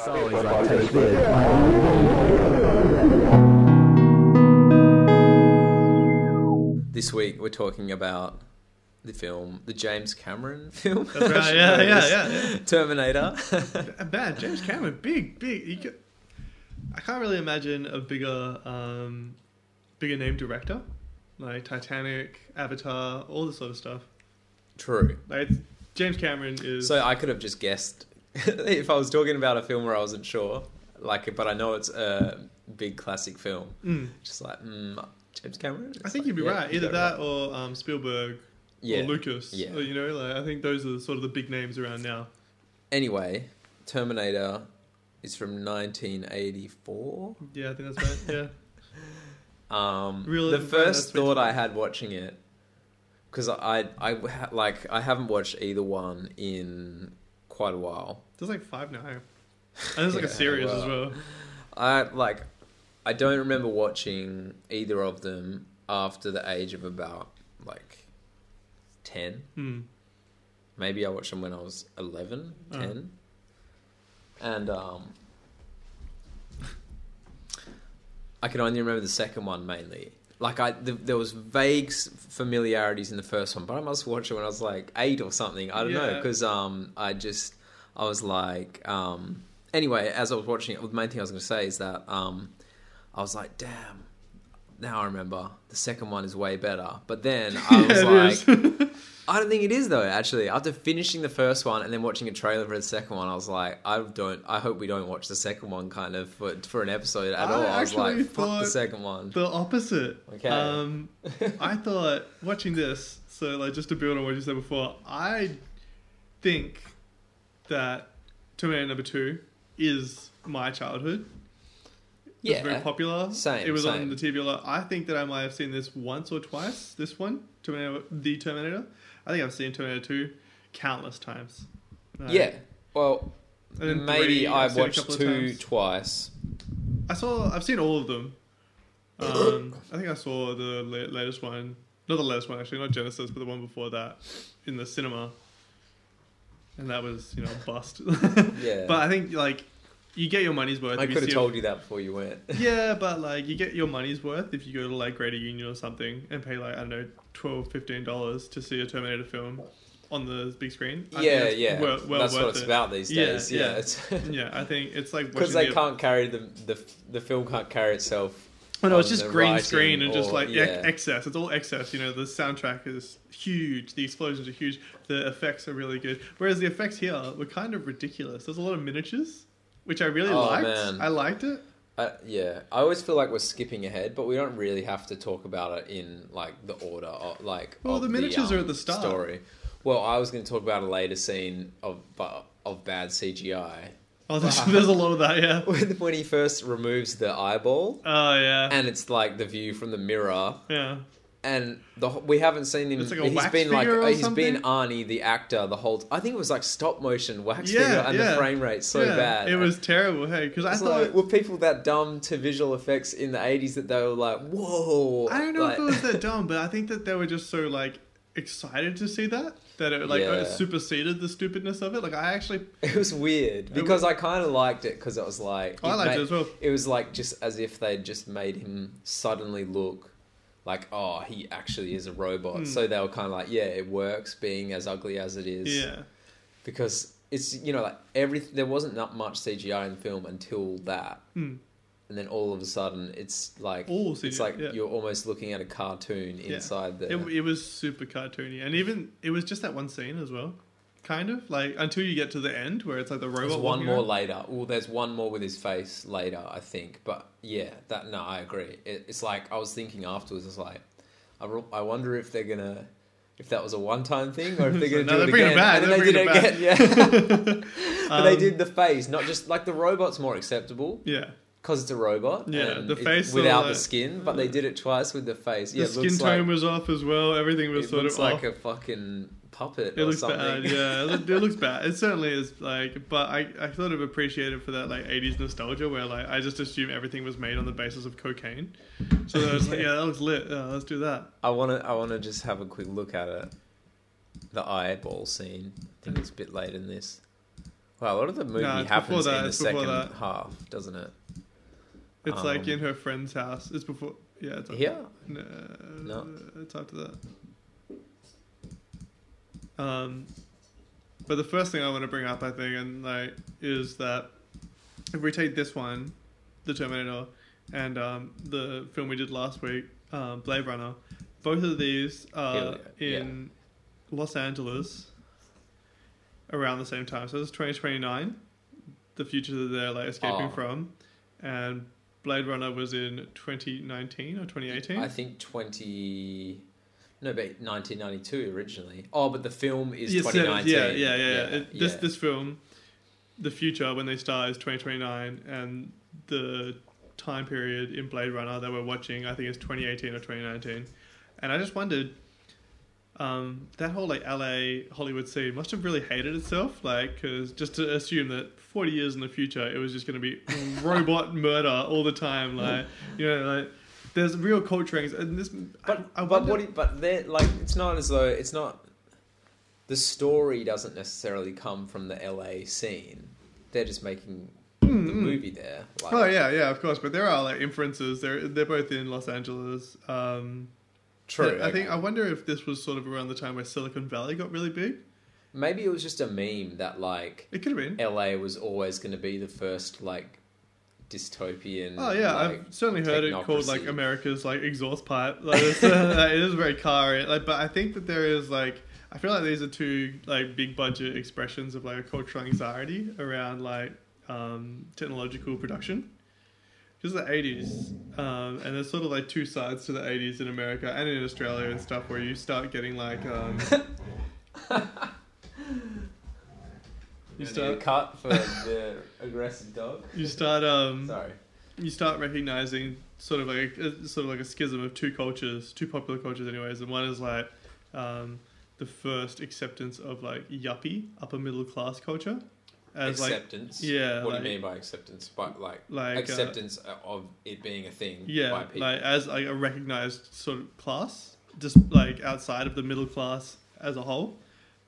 It's always like take this. This week we're talking about the film, the James Cameron film. That's right. Yeah, yeah, yeah, yeah. Terminator. Bad James Cameron, big, big. You could, I can't really imagine a bigger, um, bigger name director like Titanic, Avatar, all this sort of stuff. True. Like it's, James Cameron is. So I could have just guessed if I was talking about a film where I wasn't sure, like, but I know it's a big classic film. Mm. Just like mm, James Cameron. I think like, you'd be yeah, right. Either got it that or um, Spielberg Yeah. or Lucas. Yeah. Or, you know, like I think those are sort of the big names around now. Anyway, Terminator is from 1984. Yeah, I think that's right. Yeah. Um, Real- the first that's thought I had watching it, because I, I, ha- like, I haven't watched either one in quite a while. There's like five now. And there's like a Yeah, series as well. well. I like, I don't remember watching either of them after the age of about like ten. Mm. Maybe I watched them when I was 11, Oh. 10. And um, I can only remember the second one mainly. Like I, th there was vague familiarities in the first one, but I must watch it when I was like eight or something. I don't know because um, I just I was like um. Anyway, as I was watching it, the main thing I was going to say is that um, I was like, damn. Now I remember the second one is way better. But then I was Yeah, like. I don't think it is though. Actually, after finishing the first one and then watching a trailer for the second one, I was like, I don't. I hope we don't watch the second one kind of for, for an episode at I all. I was like, fuck the second one. the opposite. Okay. Um, I thought watching this. So like just to build on what you said before, I think that Terminator Number Two is my childhood. It was very popular. Same, It was on the TV a lot. I think that I might have seen this once or twice. This one, Terminator, the Terminator. I think I've seen Terminator Two countless times. Like, yeah. Well, maybe I I've watched two twice. I saw. I've seen all of them. Um, I think I saw the latest one, not the latest one actually, not Genisys, but the one before that in the cinema, and that was you know bust. Yeah. but I think like you get your money's worth. I could have told a, you that before you went. Yeah, but like you get your money's worth if you go to like Greater Union or something and pay like I don't know 12 15 dollars to see a Terminator film on the big screen. I yeah, yeah. well- well That's what it's it. about these days. Yeah, yeah. it's Yeah, I think it's like because they the- can't carry the the the film can't carry itself. No, it's just green screen and just like yeah. ex- excess. It's all excess. You know, the soundtrack is huge. The explosions are huge. The effects are really good. Whereas the effects here were kind of ridiculous. There's a lot of miniatures, which I really Oh, liked. man. I liked it. Uh, yeah, I always feel like we're skipping ahead, but we don't really have to talk about it in like the order of like. Well, of the miniatures are um, at the start. Story. Well, I was going to talk about a later scene of of bad CGI Oh, there's, there's a lot of that. Yeah. when when he first removes the eyeball, Oh yeah. and it's like the view from the mirror, yeah. and the we haven't seen him. It's like a he's wax been like figure or he's been? Arnie the actor the whole. I think it was like stop motion wax Yeah, figure, and yeah. the frame rate so yeah. bad. It was terrible. Hey, because I It's thought like, were people that dumb to visual effects in the 80s that they were like, whoa. I don't know if it was that dumb, but I think that they were just so like excited to see that that it like Yeah. superseded the stupidness of it. Like I actually It was weird because I kind of liked it because it was like I liked it as well. It was like just as if they'd just made him suddenly look like oh he actually is a robot. Hmm. So they were kind of like yeah it works being as ugly as it is yeah. because it's you know like every there wasn't that much CGI in the film until that Hmm. And then all of a sudden it's like it's CGI, like yeah. you're almost looking at a cartoon Yeah. inside the It, it was super cartoony, and even it was just that one scene as well, kind of like until you get to the end where it's like the robot. There's one more around. later. Well, there's one more with his face later, I think. But yeah, that no, I agree. It, it's like I was thinking afterwards. It's like I, I wonder if they're gonna if that was a one time thing or if they're gonna No, do it again. it back, And they're did it it again. Yeah, but they Um, did the face, not just like the robot's more acceptable Yeah, because it's a robot. Yeah, the face without all the skin. But they did it twice with the face. the Yeah, skin tone like, was off as well. Everything was it sort looks of like off. a fucking puppet It or looks something. bad, yeah. It, looks bad. It certainly is like, but I, I sort of appreciate it for that like '80s nostalgia where like I just assume everything was made on the basis of cocaine. So I was like, yeah, that looks lit. Yeah, let's do that. I want to. I want to just have a quick look at it. The eyeball scene. I think it's a bit late in this. Well, a lot of the movie it's happens that, in the second that. half, doesn't it? It's like Um, in her friend's house. It's before. Yeah. It's Here? No, No. It's after that. Um, but the first thing I want to bring up, I think, and like, is that if we take this one, the Terminator, and um, the film we did last week, um, Blade Runner, both of these are go, in Los Angeles around the same time. So it's 2029, the future that they're like escaping Oh. from, and Blade Runner was in 2019 or 2018. I think 20. No, but 1992 originally. Oh, but the film is Yes, 2019. Yeah, yeah, yeah. yeah. It- This yeah. this film, the future when they start is 2029, and the time period in Blade Runner that we're watching, I think, is 2018 or 2019. And I just wondered, um, that whole like LA Hollywood scene must have really hated itself, like, because just to assume that 40 years in the future it was just going to be robot murder all the time, like, you know, like. There's real culture and this. But I, I but wonder- what? it- But they're like it's not as though it's not. The story doesn't necessarily come from the LA scene. They're just making the Mm, mm. movie there. Like, Oh yeah, yeah, of course. But there are like inferences. They're they're both in Los Angeles. Um, True. I think okay. I wonder if this was sort of around the time where Silicon Valley got really big. maybe it was just a meme that like It could have been. LA was always going to be the first like dystopian. Oh yeah, like, I've certainly heard it called like. America's like exhaust pipe. Like, it's, uh, it is very car. Like, but I think that there is like I feel like these are two like big budget expressions of like a cultural anxiety around like um, technological production. Because the eighties, um, and there's sort of like two sides to the eighties in America and in Australia and stuff, where you start getting like um, you Gonna a start cut for the aggressive dog. you start um, Sorry. you start recognizing sort of like a, sort of like a schism of two cultures, two popular cultures, anyways. And one is like um, the first acceptance of like yuppie upper middle class culture as like acceptance. yeah, What like- do you mean by acceptance? By like, like uh, acceptance of it being a thing. by yeah, people. like as like a recognized sort of class, just like outside of the middle class as a whole.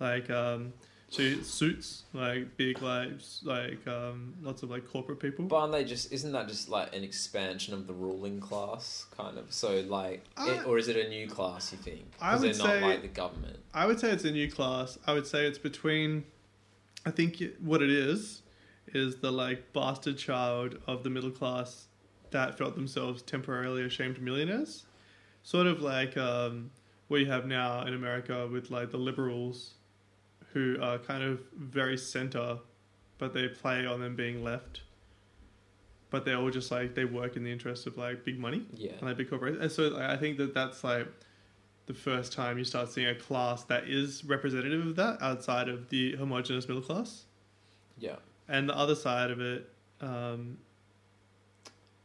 Like um, so suits like big like s- like um, lots of like corporate people. But aren't they just? Isn't that just like an expansion of the ruling class, kind of? So like, I- it, or is it a new class? You think? I would they're not say- like the government. I would say it's a new class. I would say it's between. I think what it is is the like bastard child of the middle class that felt themselves temporarily ashamed millionaires, sort of like um, what you have now in America with like the liberals, who are kind of very center, but they play on them being left. But they're all just like they work in the interest of like big money Yeah. and like big corporations. And so like, I think that that's like the first time you start seeing a class that is representative of that outside of the homogenous middle class. Yeah. And the other side of it um,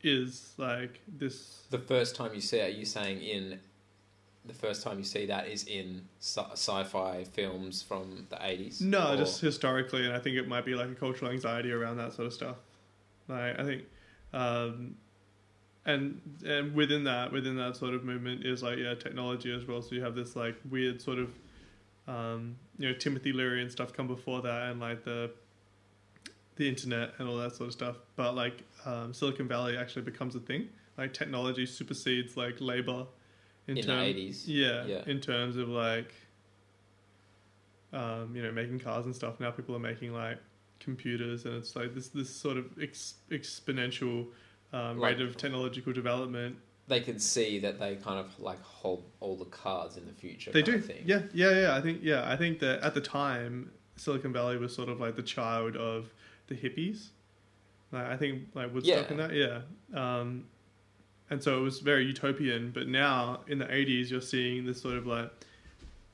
is like this. The first time you see it, are you saying in the first time you see that is in sci- sci-fi films from the eighties? No, just historically, and I think it might be like a cultural anxiety around that sort of stuff. Like I think, um, and and within that, within that sort of movement is like yeah, technology as well. So you have this like weird sort of, um, you know, Timothy Leary and stuff come before that, and like the, the internet and all that sort of stuff. But like um, Silicon Valley actually becomes a thing. Like technology supersedes like labor. in the term- eighties. yeah, Yeah. in terms of like, um, you know, making cars and stuff. Now people are making like computers, and it's like this this sort of ex- exponential um, Like- rate of technological development. They can see that they kind of like hold all the cards in the future. They do, yeah, yeah, yeah. I think, yeah, I think that at the time, Silicon Valley was sort of like the child of the hippies. Like, I think like Woodstock Yeah. and that, yeah. Um, and so it was very utopian. But now in the '80s, you're seeing this sort of like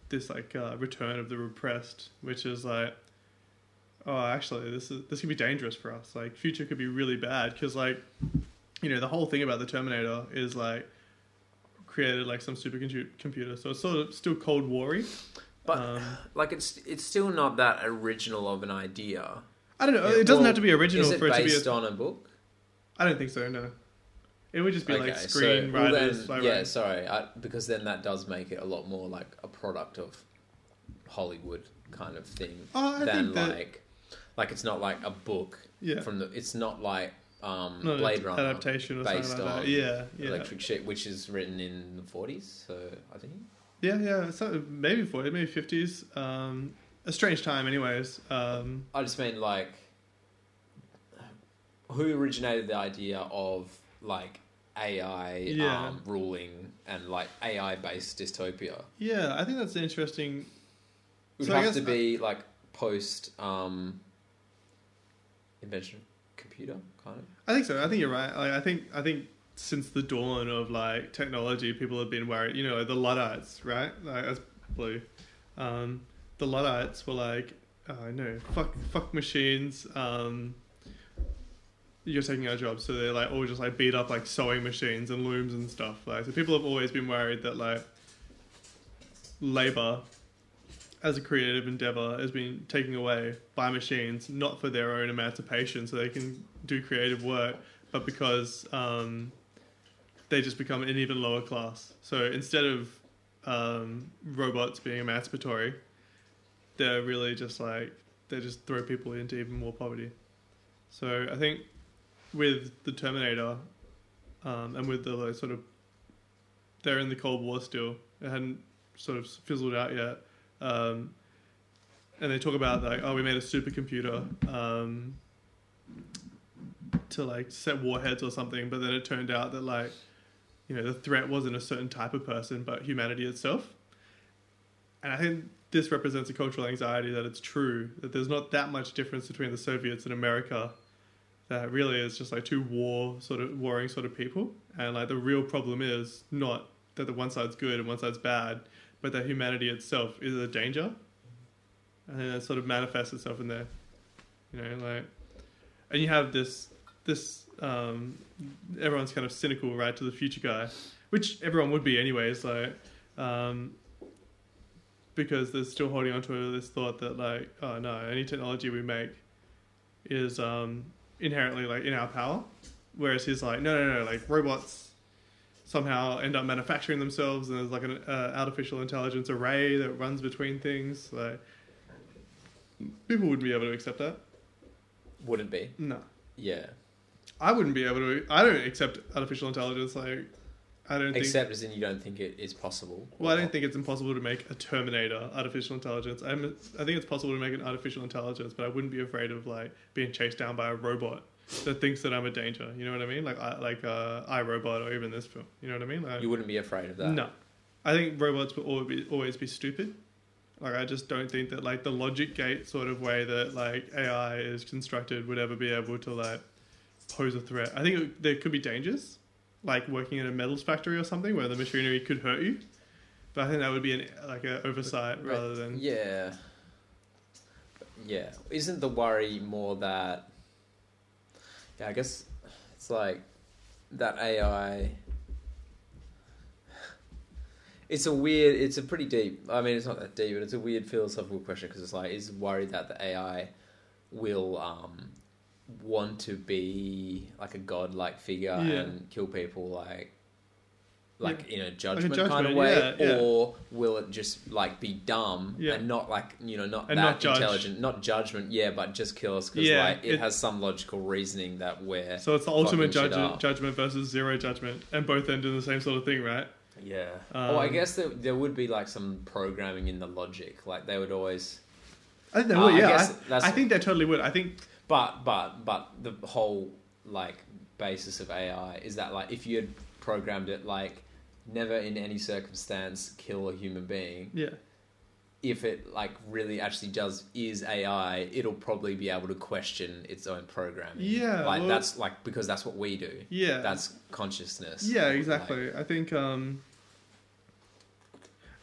this like uh, return of the repressed, which is like, oh, actually, this is this could be dangerous for us. Like, future could be really bad because like, you know, the whole thing about the Terminator is like created like some supercomputer computer, so it's sort of still Cold War-y. But um, like it's it's still not that original of an idea. I don't know. Yeah, it doesn't well, have to be original Is it for it to be. based A, on a book? I don't think so. No, it would just be like so- screenwriters. well then- yeah, sorry, I, because then that does make it a lot more like a product of Hollywood kind of thing Oh, than like like it's not like a book Yeah. from the. It's not like um, Not Blade Runner adaptation or based something like on that. Yeah, yeah. Electric Sheep, which is written in the forties. So I think Yeah, yeah. So maybe 40, maybe 50s. Um, a strange time, anyways. Um, I just mean like who originated the idea of like AI Yeah. um, ruling and like AI based dystopia. yeah, I think that's interesting. It would So have to be like post um, invention computer kind of. I think so. I think you're right. Like, I think I think since the dawn of like technology, people have been worried. You know, the Luddites, right? Like that's blue. Um, the Luddites were like, oh, no, fuck, fuck machines. Um, you're taking our jobs, so they're like all just like beat up like sewing machines and looms and stuff. Like, so people have always been worried that like labor as a creative endeavor has been taken away by machines, not for their own emancipation, so they can do creative work, but because um, they just become an even lower class. So instead of um, robots being emancipatory, they're really just like they just throw people into even more poverty. So I think with the Terminator um, and with the like, sort of they're in the Cold War still. It hadn't sort of fizzled out yet. Um, and they talk about like, oh, we made a supercomputer um, to like set warheads or something, but then it turned out that like, you know, the threat wasn't a certain type of person, but humanity itself. And I think this represents a cultural anxiety that it's true that there's not that much difference between the Soviets and America. That really is just like two war sort of warring sort of people, and like the real problem is not that the one side's good and one side's bad, but that humanity itself is a danger, and then it sort of manifests itself in there, you know, like, and you have this this um, everyone's kind of cynical right to the future guy, which everyone would be anyways, like, um, because they're still holding on to this thought that like, oh no, any technology we make is um, inherently like in our power, whereas he's like, no, no, no, like robots somehow end up manufacturing themselves and there's like an uh, artificial intelligence array that runs between things like people wouldn't be able to accept that Wouldn't be. no Yeah. i wouldn't be able to i don't accept artificial intelligence like i don't think Except as in you don't think it is possible. well i don't think it's impossible to make a terminator artificial intelligence I'm, i think it's possible to make an artificial intelligence but i wouldn't be afraid of like being chased down by a robot that thinks that i'm a danger you know what i mean like I, like uh, iRobot or even this film you know what i mean like, you wouldn't be afraid of that. No, I think robots will always be, always be stupid. Like I just don't think that like the logic gate sort of way that like AI is constructed would ever be able to like pose a threat. I think it, there could be dangers, like working in a metals factory or something where the machinery could hurt you. But I think that would be an like an oversight rather than Yeah. Yeah. Isn't the worry more that Yeah, I guess it's like that AI It's a weird it's a pretty deep I mean it's not that deep but it's a weird philosophical question because it's like is worried that the AI will um want to be like a god-like figure Yeah. and kill people like like in a judgment, judgment, kind of way yeah, yeah. or will it just like be dumb Yeah. and not like you know not And that not intelligent not judgment yeah but just kill us because Yeah, like it, it- has some logical reasoning that we're so it's the ultimate judgment judgment versus zero judgment, and both end in the same sort of thing, right? yeah Um, well i guess there, there would be like some programming in the logic like they would always I think they Uh, would. I Yeah, I, I think they totally would. I think But but but the whole like basis of AI is that like if you had programmed it like never in any circumstance kill a human being, yeah. if it like really actually does is AI, it'll probably be able to question its own programming. Yeah, like well- that's like because that's what we do. Yeah. that's consciousness. Yeah, Like, exactly. I think um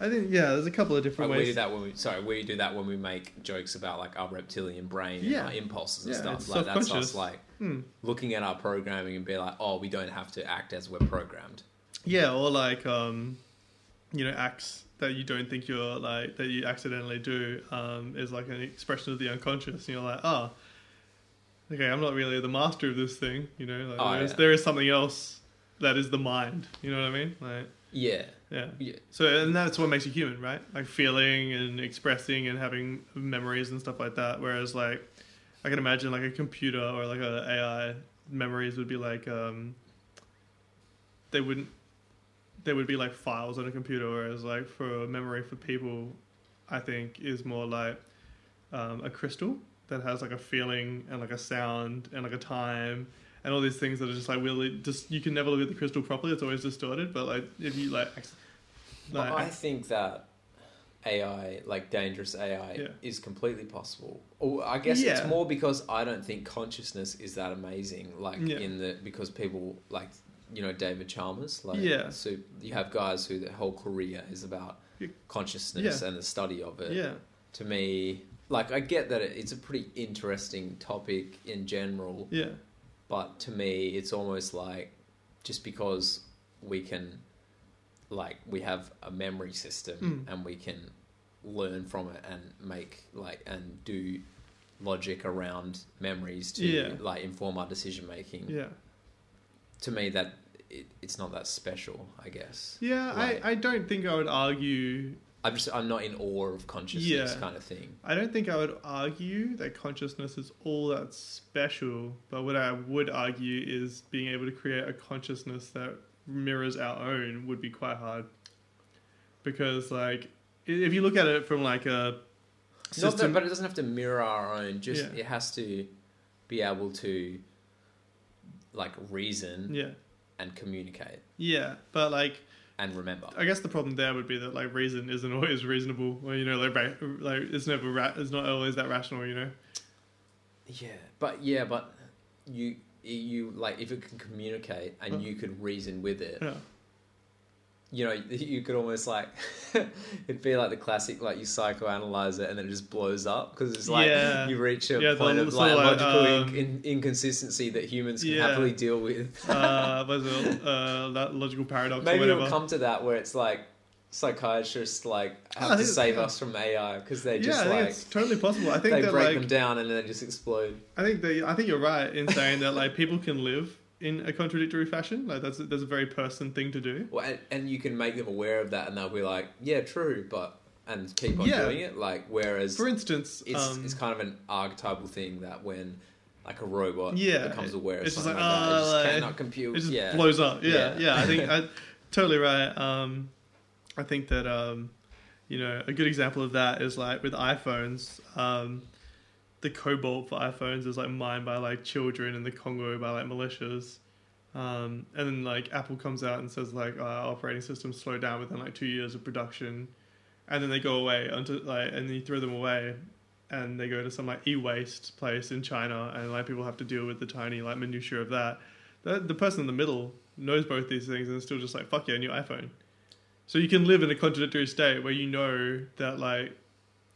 I think yeah, there's a couple of Like different we do ways. that when we sorry we do that when we make jokes about like our reptilian brain Yeah. and our impulses and Yeah, stuff. Like that's us like Hmm. looking at our programming and be like, oh, we don't have to act as we're programmed. Yeah, or like um you know, acts that you don't think you're like that you accidentally do um is like an expression of the unconscious and you're like, oh okay, I'm not really the master of this thing, you know, like Oh, there's, yeah. there is something else that is the mind. You know what I mean? Like Yeah, yeah. yeah, So and that's what makes you human, right? Like feeling and expressing and having memories and stuff like that. Whereas like I can imagine like a computer or like a AI memories would be like um, they wouldn't they would be like files on a computer, whereas like for memory for people, I think is more like um, a crystal that has like a feeling and like a sound and like a time and all these things that are just like really just you can never look at the crystal properly. It's always distorted. But like if you like, like I think that AI, like dangerous AI, Yeah. is completely possible. Or I guess Yeah. it's more because I don't think consciousness is that amazing. Like Yeah. in the because people like you know David Chalmers. Like Yeah. so you have guys who their whole career is about consciousness Yeah. and the study of it. yeah, To me, like I get that it's a pretty interesting topic in general. yeah, but to me it's almost like just because we can like we have a memory system Mm. and we can learn from it and make like and do logic around memories to Yeah. like inform our decision making yeah. To me that it, it's not that special i guess Yeah, Like- I, I don't think I would argue. i'm just i'm not in awe of consciousness Yeah. kind of thing I don't think I would argue that consciousness is all that special. But what I would argue is being able to create a consciousness that mirrors our own would be quite hard. Because like, if you look at it from like a Not that, system, but it doesn't have to mirror our own just Yeah. it has to be able to like reason yeah, and communicate yeah, but like. and remember. I guess the problem there would be that like reason isn't always reasonable. Well, you know, like ra- like it's never ra- it's not always that rational. You know. Yeah, but yeah, but you you like if it can communicate and you could reason with it, Yeah. You know, you could almost like it'd be like the classic like you psychoanalyze it and then it just blows up because it's like Yeah. you reach a Yeah, point of like of like, logical um, in, in, inconsistency that humans can Yeah. happily deal with. Uh, it uh, that logical paradox Maybe it'll come to that where it's like psychiatrists like I have to save us from AI because they yeah, just think like it's totally possible. I think they break like them down and then they just explode. I think that I think you're right in saying that like people can live in a contradictory fashion. Like that's that's a very person thing to do. Well, and, and you can make them aware of that, and they'll be like, "Yeah, true," but and keep on Yeah. doing it. Like, whereas For instance, it's um, it's kind of an archetypal thing that when like a robot Yeah, becomes aware of it's just something like, like, that, it "Ah, just like, cannot compute. it just yeah, blows up. Yeah, yeah. Yeah. I think I totally right. Um, I think that um, you know a good example of that is like with iPhones. Um, the cobalt for iPhones is like mined by like children in the Congo by like militias. Um, and then like Apple comes out and says like our operating systems slow down within like two years of production, and then they go away until like and then you throw them away, and they go to some like e-waste place in China, and like people have to deal with the tiny like minutiae of that. The, the person in the middle knows both these things and is still just like fuck yeah, new iPhone. So you can live in a contradictory state where you know that like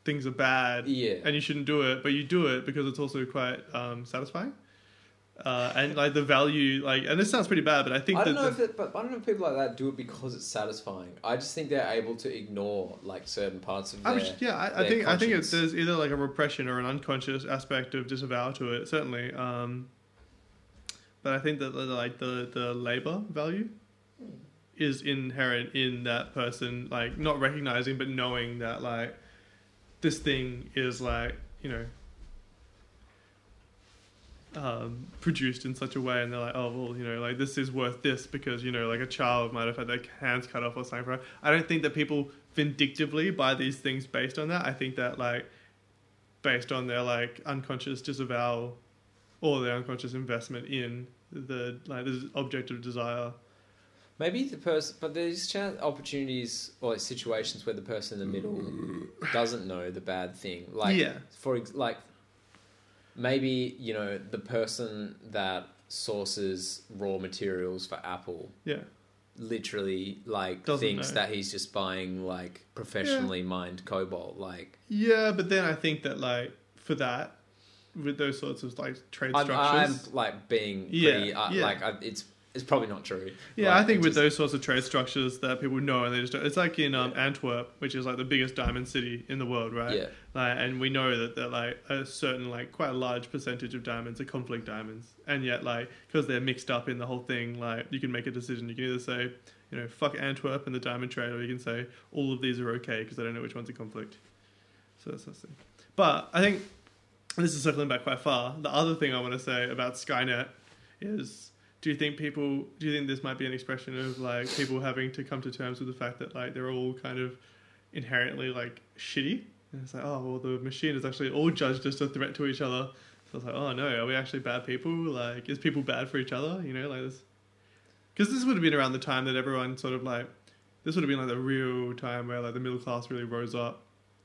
things are bad yeah. and you shouldn't do it, but you do it because it's also quite um, satisfying. Uh, and like the value, like, and this sounds pretty bad, but I think I don't know the- if it, but I don't know if people like that do it because it's satisfying. I just think they're able to ignore like certain parts of their. just, yeah, I, I think I think it, there's either like a repression or an unconscious aspect of disavow to it, certainly. Um, but I think that like the the labor value is inherent in that person, like not recognizing but knowing that like this thing is like you know um, produced in such a way, and they're like, oh well, you know, like this is worth this because you know, like a child might have had their hands cut off or something. I don't think that people vindictively buy these things based on that. I think that like based on their like unconscious disavowal or their unconscious investment in the like this object of desire. Maybe the person, but there's chan opportunities or like situations where the person in the middle doesn't know the bad thing. Like, Yeah. for ex- like, maybe you know the person that sources raw materials for Apple Yeah, literally like Doesn't thinks know. that he's just buying like professionally mined cobalt. Like, yeah, but then I think that like for that with those sorts of like trade I'm, structures. I'm like being Yeah, pretty uh, yeah. like I, it's it's probably not true. Yeah, Like, I think with just- those sorts of trade structures that people know and they just don't, it's like in um, Antwerp, which is like the biggest diamond city in the world, right? Yeah. Like, and we know that that like a certain like quite a large percentage of diamonds are conflict diamonds, and yet like because they're mixed up in the whole thing, like you can make a decision. You can either say, you know, fuck Antwerp and the diamond trade, or you can say all of these are okay because I don't know which one's a conflict. So that's the thing. But I think this is circling back quite far. The other thing I want to say about Skynet is do you think people do you think this might be an expression of like people having to come to terms with the fact that like they're all kind of inherently like shitty? And it's like oh well the machine is actually all judged as a threat to each other. So it's like oh no are we actually bad people? Like is people bad for each other? You know like this because this would have been around the time that everyone sort of like this would have been like the real time where like the middle class really rose up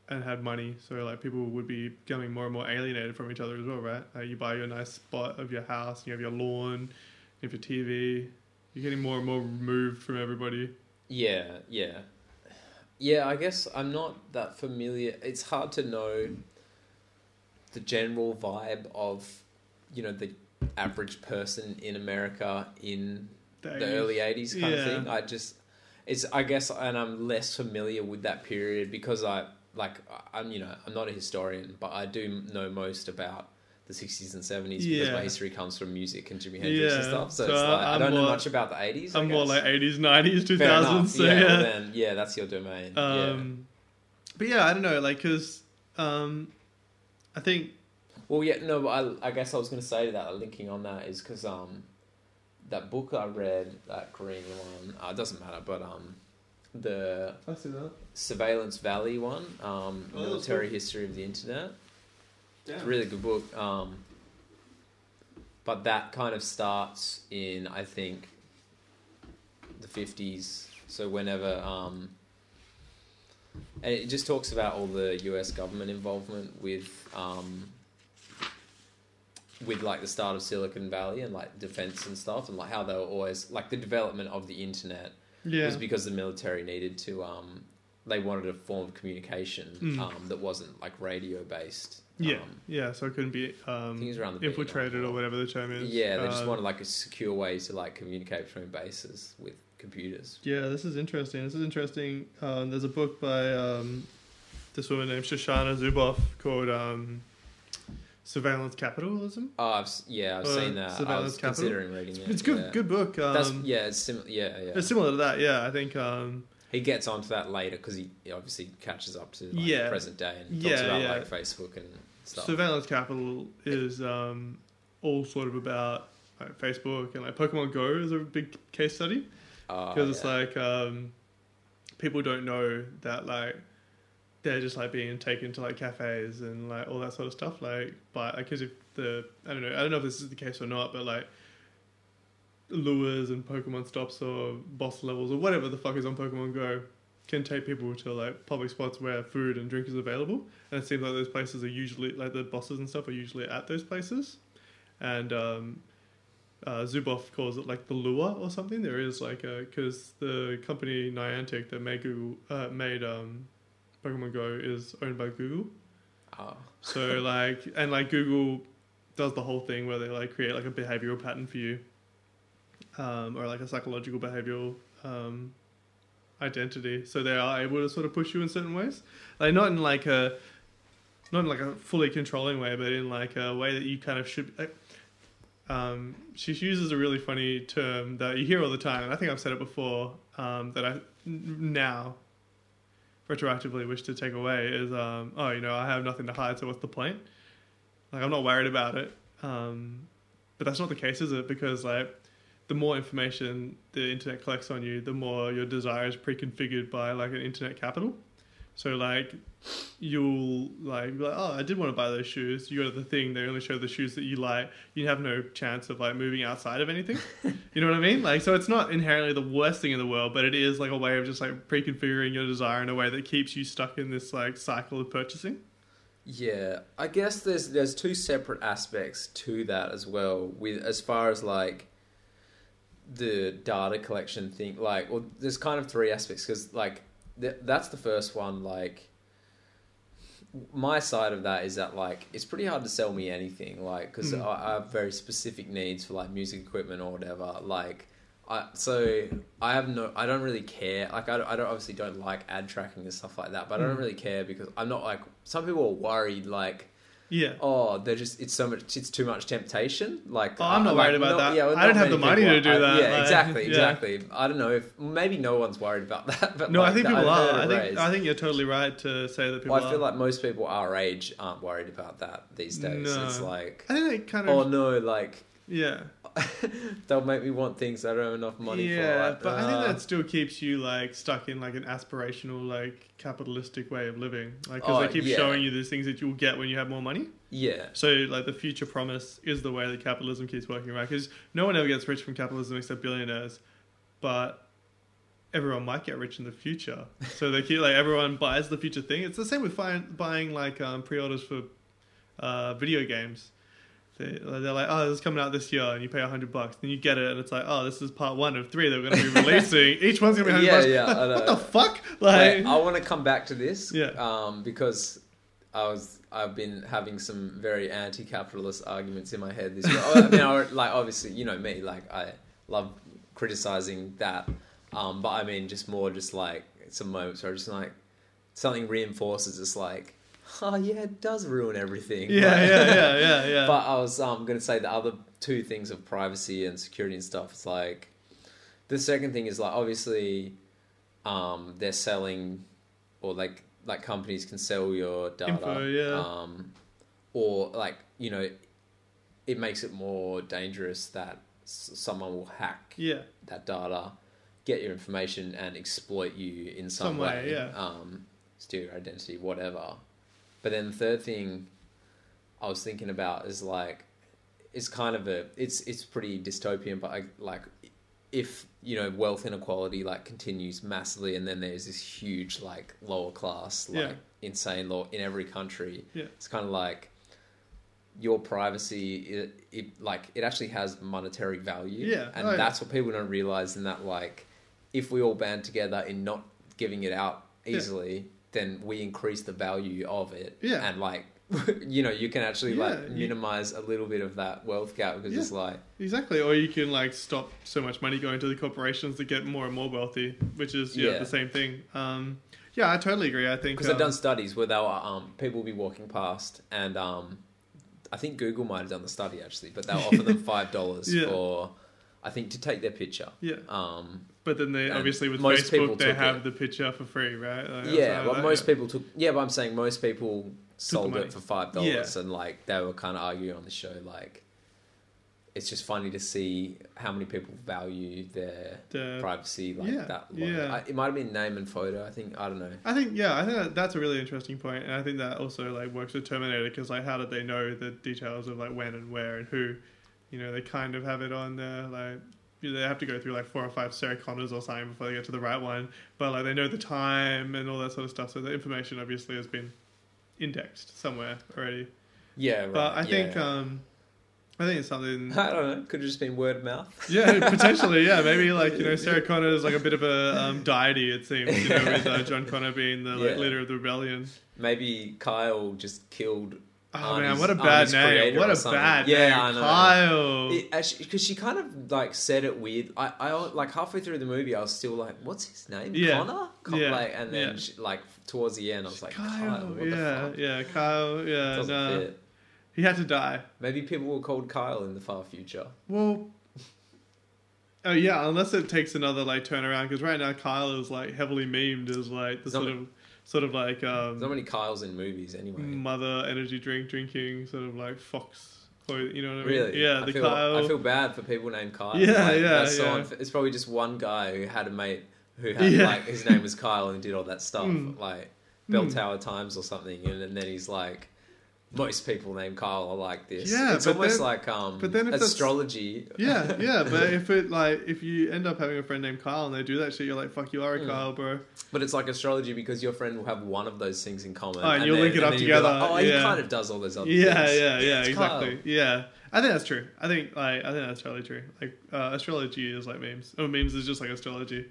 and had money. So like people would be becoming more and more alienated from each other as well right? Like you buy your nice spot of your house you have your lawn you have your tv you're getting more and more removed from everybody Yeah, yeah. Yeah, I guess I'm not that familiar. It's hard to know the general vibe of, you know, the average person in America in the 80s. early 80s kind of thing. I just, it's, I guess, and I'm less familiar with that period because I, like, I'm, you know, I'm not a historian, but I do know most about the 60s and 70s because my history comes from music and Jimi Hendrix and stuff. So, So it's like, I I'm don't know more- much about the 80s. I i'm more like 80s 90s 2000s so yeah, yeah, well then, yeah, that's your domain. yeah. um but yeah i don't know like because um i think Well, yeah, no, but I, I guess I was going to say that, linking on that, is because um, that book I read, that green one, uh, it doesn't matter, but um, the i see that Surveillance Valley one, um, Oh, Military cool. History of the Internet, Damn. it's a really good book. Um, but that kind of starts in, I think, the 50s. So whenever. Um, and it just talks about all the US government involvement with. Um, with like the start of Silicon Valley and like defense and stuff, and like how they were always like the development of the internet yeah was because the military needed to um they wanted a form of communication Mm. um that wasn't like radio based yeah um, yeah so it couldn't be I think it um was around the infiltrated or whatever the term is yeah they just Um, wanted like a secure way to like communicate between bases with computers Yeah, this is interesting. This is interesting. Um, there's a book by um, this woman named Shoshana Zuboff called um, Surveillance Capitalism. oh I've, yeah I've Uh, seen that I was Capital? considering reading it It's good, yeah. good book. Um, That's yeah it's sim- yeah yeah It's similar to that. Yeah, I think. Um, he gets onto that later because he, obviously catches up to like, Yeah. present day and Yeah, talks about yeah. like Facebook and stuff Surveillance Capital is um, all sort of about like, Facebook and like Pokemon Go is a big case study. Because it's yeah. like um, people don't know that like they're just like being taken to like cafes and like all that sort of stuff like but because if the i don't know i don't know if this is the case or not but like lures and pokemon stops or boss levels or whatever the fuck is on pokemon go can take people to like public spots where food and drink is available and it seems like those places are usually like the bosses and stuff are usually at those places and um, uh, Zuboff calls it like the lure or something. There is like a because the company Niantic that made Google uh, made um, Pokemon Go is owned by Google. oh. So like and like Google does the whole thing where they like create like a behavioral pattern for you, um, or like a psychological behavioral um, identity. So they are able to sort of push you in certain ways, like not in like a not in like a fully controlling way, but in like a way that you kind of should. Like, um, she uses a really funny term that you hear all the time, and I think I've said it before. Um, that I now retroactively wish to take away is, um, oh, you know, I have nothing to hide, so what's the point? Like, I'm not worried about it. Um, but that's not the case, is it? Because like, the more information the internet collects on you, the more your desire is pre-configured by like an internet capital. So like, you'll like, be like, oh, I did want to buy those shoes. You go to the thing, they only show the shoes that you like. You have no chance of like moving outside of anything. you know what I mean? Like, so it's not inherently the worst thing in the world, but it is like a way of just like pre-configuring your desire in a way that keeps you stuck in this like cycle of purchasing. Yeah, I guess there's there's two separate aspects to that as well. With as far as like the data collection thing, like, well, there's kind of three aspects because like th- that's the first one. Like, my side of that is that like it's pretty hard to sell me anything, like because Mm. I, I have very specific needs for like music equipment or whatever. Like, I so I have no, I don't really care. Like, I don't, I don't obviously don't like ad tracking and stuff like that, but I don't Mm. really care because I'm not like some people are worried like Yeah. oh, they're just it's so much it's too much temptation. Like Oh, I'm not uh, like, worried about that. well, I don't have the money to do. I- that, Yeah, like, exactly, yeah. exactly. I don't know if maybe no one's worried about that, but No, like, I think people are. I think raised. I think you're totally right to say that people Well, I feel are. like most people our age aren't worried about that these days. No. It's like, I think they kind of. oh no, like yeah. they'll make me want things I don't have enough money for. yeah, but I think uh, that still keeps you like stuck in like an aspirational, like capitalistic way of living. Like, because Oh, they keep yeah. showing you these things that you'll get when you have more money. yeah, So, like, the future promise is the way that capitalism keeps working, right? Because no one ever gets rich from capitalism except billionaires, but everyone might get rich in the future. So they keep like everyone buys the future thing. It's the same with buying, buying like um, pre-orders for uh, video games. They, they're like, oh, this is coming out this year, and you pay a hundred bucks. Then you get it, and it's like, oh, this is part one of three that we're going to be releasing. Each one's going to be Yeah, hundred bucks. yeah, Like, what the fuck? Like, Wait, I want to come back to this. Yeah. Um, because I was I've been having some very anti-capitalist arguments in my head this week. I mean, I, like obviously, you know me, like I love criticizing that. Um, but I mean, just more, just like some moments where just like something reinforces. It's like, oh yeah, it does ruin everything. yeah, Like- yeah, yeah, yeah, yeah. But I was um, going to say the other two things of privacy and security and stuff. It's like the second thing is like obviously um, they're selling or like like companies can sell your data. Info, yeah. Um, or like you know, it makes it more dangerous that s- someone will hack yeah, that data, get your information, and exploit you in some, Some way, yeah. Um, steal your identity, whatever. But then the third thing I was thinking about is like, it's kind of a, it's it's pretty dystopian, but I, like, if you know wealth inequality like continues massively, and then there's this huge like lower class, like Yeah. insane law in every country. Yeah. It's kind of like your privacy it, it like it actually has monetary value Yeah. and Oh, yeah. that's what people don't realize in that like if we all band together in not giving it out Yeah. easily then we increase the value of it Yeah. and like you know you can actually Yeah, like you- minimize a little bit of that wealth gap because Yeah. it's like Exactly, or you can like stop so much money going to the corporations that get more and more wealthy, which is yeah, Yeah. the same thing. Um, yeah, I totally agree. I think because um, done studies where they'll um people will be walking past and um I think Google might have done the study actually but they'll offer them five dollars for I think to take their picture yeah, um but then they and obviously with most people Facebook they have it. the picture for free, right? Like, yeah, well, how- most yeah. people took. Yeah, but I'm saying most people sold it for five dollars, and like they were kind of arguing on the show, like it's just funny to see how many people value their The- privacy like yeah, that. Yeah. I, it might have been name and photo. I think I don't know. I think yeah, I think that, that's a really interesting point, and I think that also like works with Terminator because like how did they know the details of like when and where and who? You know, they kind of have it on there. Like they have to go through like four or five Sarah Connors or something before they get to the right one, but like they know the time and all that sort of stuff. So the information obviously has been indexed somewhere already. Yeah, right. But I think yeah. um, I think it's something. I don't know. Could have just been word of mouth. Yeah, potentially. Yeah, maybe like you know, Sarah Connor is like a bit of a um, deity. It seems you know, with uh, John Connor being the like, Yeah. leader of the rebellion. Maybe Kyle just killed. Oh man, what a bad name! What a bad Yeah, name, I know. Kyle. Because she kind of like said it weird. I, I like halfway through the movie, I was still like, "What's his name? Yeah. Connor?" Con- Yeah. like, and then Yeah. she, like towards the end, I was like, "Kyle, Kyle, what yeah, the fuck?" yeah, Kyle, yeah, Doesn't no, fit. he had to die. Maybe people will call Kyle in the far future. Well, oh yeah, unless it takes another like turnaround, because right now Kyle is like heavily memed as like the sort of, sort of like There's not um, many Kyles in movies anyway. mother energy drink drinking, sort of like fox. clo- You know what I mean? Really? Yeah, I the feel, Kyle. I feel bad for people named Kyle. Yeah, Like, yeah, that's yeah. it's probably just one guy who had a mate who had Yeah. like his name was Kyle and did all that stuff, Mm. like Bell Mm. Tower Times or something, and, and then he's like. Most people named Kyle are like this. Yeah, it's but almost then- like um, but then if astrology. yeah, yeah, but if it like if you end up having a friend named Kyle and they do that shit, you're like, fuck, you are a Mm. Kyle, bro. But it's like astrology because your friend will have one of those things in common. Oh, and you'll link it and up then together, Like, oh, yeah. he kind of does all those other Yeah, things. yeah, yeah, It's exactly. Kyle. Yeah, I think that's true. I think like I think that's totally true. Like uh, astrology is like memes. Oh, memes is just like astrology.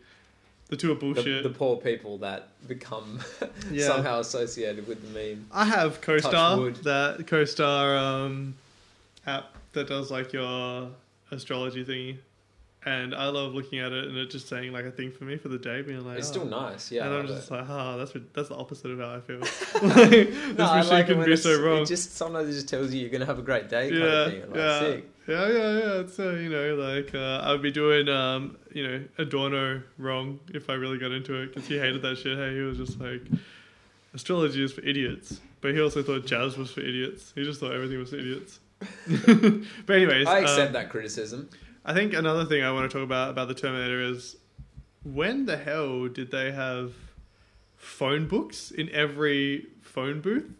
The two are bullshit. the poor people that become Yeah. somehow associated with the meme. I have CoStar, wood. that CoStar um, app that does like your astrology thingy. and I love looking at it and it just saying like a thing for me for the day, being like, It's oh. still nice, yeah. and I I'm love just it. like, oh, that's that's the opposite of how I feel. like, this No, I machine it can when be it's- so wrong. It just sometimes it just tells you you're gonna have a great day, kind yeah, of thing. Like, yeah, sick. Yeah, yeah, yeah. It's uh, you know like uh, I would be doing um, you know Adorno wrong if I really got into it because he hated that shit. Hey, he was just like astrology is for idiots, but he also thought jazz was for idiots. He just thought everything was for idiots. but anyways, I accept um, that criticism. I think another thing I want to talk about about the Terminator is when the hell did they have phone books in every phone booth,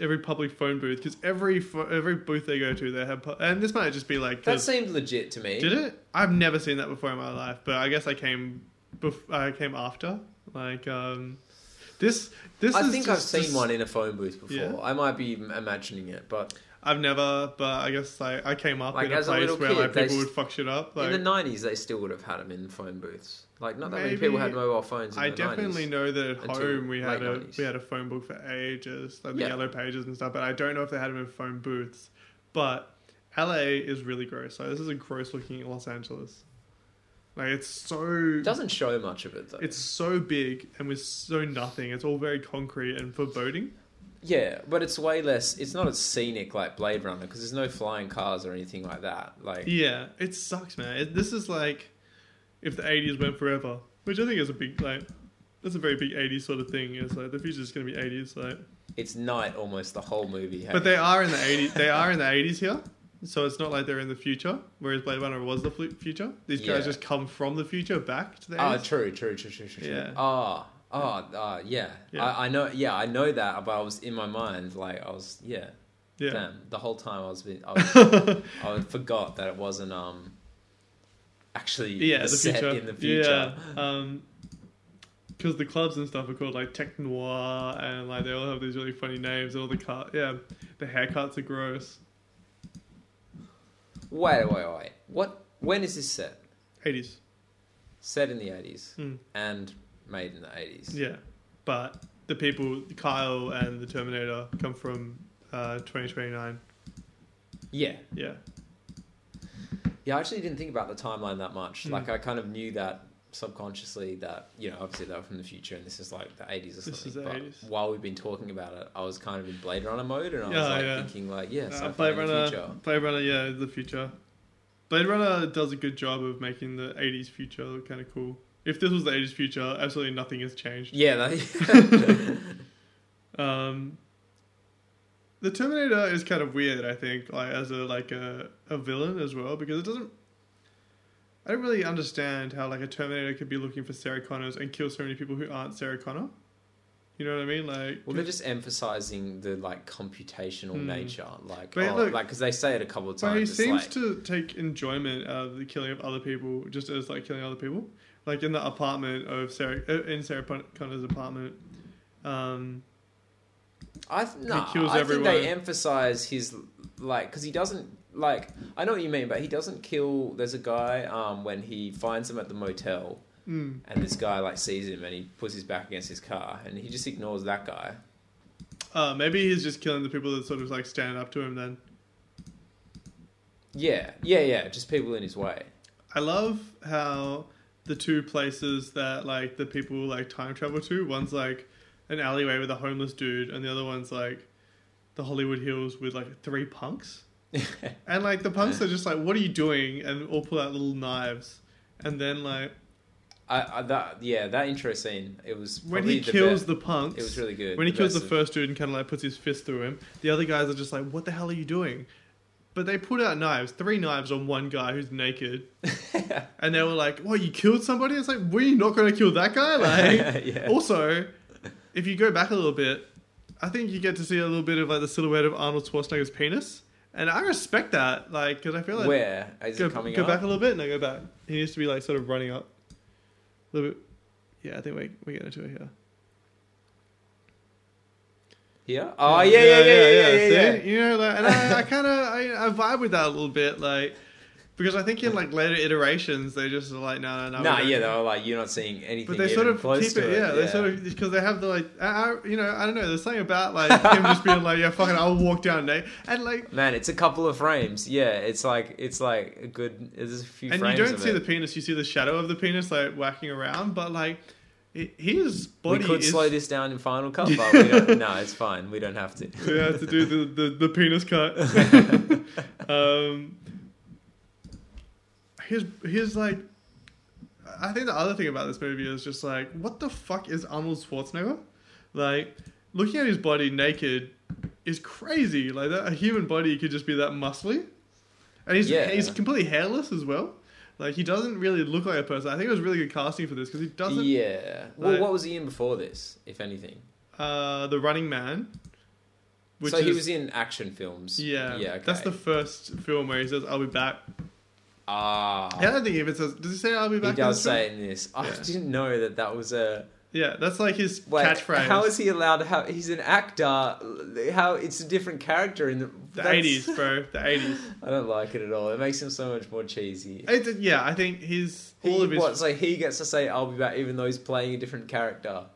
every public phone booth? Because every every booth they go to, they have, pu- and this might just be like That seemed legit to me. did it? I've never seen that before in my life, but I guess I came, bef- I came after. Like um, this, this I is think I've just- seen this- one in a phone booth before. Yeah. I might be im- imagining it, but I've never, but I guess like I came up Like, in a as a place little where kid, like they people s- would fuck shit up. Like in the '90s, they still would have had them in phone booths. Like not that many people had mobile phones. In I definitely 90s. know that at home we had a 90s. we had a phone book for ages, like the Yeah. yellow pages and stuff. But I don't know if they had them in phone booths. But LA is really gross. So this is a gross looking Los Angeles. Like it's so It doesn't show much of it though. it's so big and with so nothing. It's all very concrete and foreboding. yeah, but it's way less. It's not as scenic like Blade Runner because there's no flying cars or anything like that. Like Yeah, it sucks, man. It, this is like if the '80s went forever, which I think is a big like. That's a very big '80s sort of thing. It's like the future's going to be '80s, like. it's night almost the whole movie. hey? But they are in the 80s. They are in the 80s here. So it's not like they're in the future, whereas Blade Runner was the future. These Yeah. guys just come from the future back to the Ah, 80s. true, true, true, true, true. true. Yeah. Ah, ah, ah, yeah. Yeah. I, I know. Yeah, I know that. But I was in my mind, like I was, yeah. yeah. Damn. The whole time I was, I, was I forgot that it wasn't um actually Yeah, the, the set future. in the future. Yeah. Um, because the clubs and stuff are called like Tech Noir, and like they all have these really funny names. And all the cut, yeah, the haircuts are gross. Wait, wait, wait. What? When is this set? 80s, Set in the eighties mm. and made in the eighties. yeah. But the people, Kyle and the Terminator, come from uh, 2029. Yeah. Yeah, Yeah, I actually didn't think about the timeline that much. Mm. Like, I kind of knew that subconsciously that, you know, obviously they were from the future and this is like the 80s or something. This is the but 80s. while we've been talking about it, I was kind of in Blade Runner mode and I was like yeah. thinking, like, yeah, Uh, Blade Runner, future. Blade Runner, yeah, the future. Blade Runner does a good job of making the '80s future look kind of cool. If this was the '80s future, absolutely nothing has changed. Yeah, that, Um, the Terminator is kind of weird, I think, like as a like a, a villain as well, because it doesn't. I don't really understand how like a Terminator could be looking for Sarah Connors and kill so many people who aren't Sarah Connor. You know what I mean? Like, well, they're just emphasizing the like computational Hmm. nature, like, But oh, look- like because they say it a couple of times. But he. Seems like, to take enjoyment out of the killing of other people, just as like killing other people. Like in the apartment of Sarah, in Sarah Connor's apartment. Um, I th- no, kills I everyone. think they emphasize his like because he doesn't like. I know what you mean, but he doesn't kill. There's a guy um, when he finds him at the motel, mm, and this guy like sees him and he puts his back against his car, and he just ignores that guy. uh, maybe he's just killing the people that sort of like stand up to him. Then Yeah, yeah, yeah. Just people in his way. I love how the two places that like the people like time travel to. One's like an alleyway with a homeless dude, and the other one's like the Hollywood Hills with like three punks. and like the punks are just like, "What are you doing?" and all pull out little knives, and then like I, I that yeah that intro scene. It was when he the kills best- the punks, It was really good. when he kills the of- first dude and kind of like puts his fist through him, the other guys are just like, "What the hell are you doing?" But they put out knives, three knives on one guy who's naked, and they were like, "What? You killed somebody?" It's like, were you not going to kill that guy? Like, yeah. also, if you go back a little bit, I think you get to see a little bit of like the silhouette of Arnold Schwarzenegger's penis, and I respect that, like, because I feel like Where is go, it coming go up? back a little bit, and no, go back. He needs to be like sort of running up a little bit. Yeah, I think we we get into it here. Here? Oh yeah, yeah, yeah, yeah, yeah. yeah, See? You know, like, and I, I kind of I, I vibe with that a little bit. Like, because I think in like later iterations they just are like no no no. nah, yeah, they were like, you're not seeing anything. But they sort of keep to it, yeah. They sort of because they have the like, I, I, you know, I don't know. There's something about like him just being like, yeah, fucking, I'll walk down naked, and like, Man, it's a couple of frames. Yeah, it's like it's like a good. There's a few frames. and you don't see it. the penis, you see the shadow of the penis like whacking around, but like, it, his we could is. slow this down in Final Cut, but we don't. No, it's fine. We don't have to. We have to do the, the, the penis cut. um, his his like, I think the other thing about this movie is just like, what the fuck is Arnold Schwarzenegger? Like, looking at his body naked is crazy. Like that, a human body could just be that muscly, and he's Yeah. he's completely hairless as well. Like he doesn't really look like a person. I think it was really good casting for this because he doesn't. Yeah. Well, like- what was he in before this, if anything? Uh, the Running Man. Which so he was in action films. Yeah, Yeah. Okay. that's the first film where he says, "I'll be back." Ah. Yeah, I don't think he even says. Does he say "I'll be back"? in does say it in this. I Yeah. didn't know that that was a Yeah, that's like his Wait, catchphrase. How is he allowed to have? He's an actor. How it's a different character in the the that's- eighties, bro? The eighties. I don't like it at all. It makes him so much more cheesy. Yeah, I think he's He, all of his. what? So he gets to say, "I'll be back," even though he's playing a different character.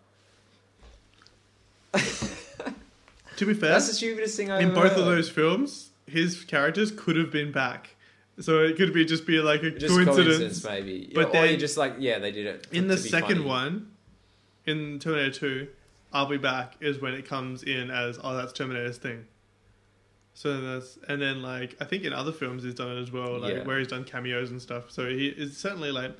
To be fair, That's the stupidest thing I've in ever both of heard. those films, his characters could have been back. So it could be just be like a Just coincidence. maybe. But or then- just like, yeah, they did it. In the second funny. one, in Terminator Two, "I'll be back" is when it comes in as oh that's Terminator's thing. So that's and then like I think in other films he's done it as well, like Yeah. where he's done cameos and stuff. So he is certainly like,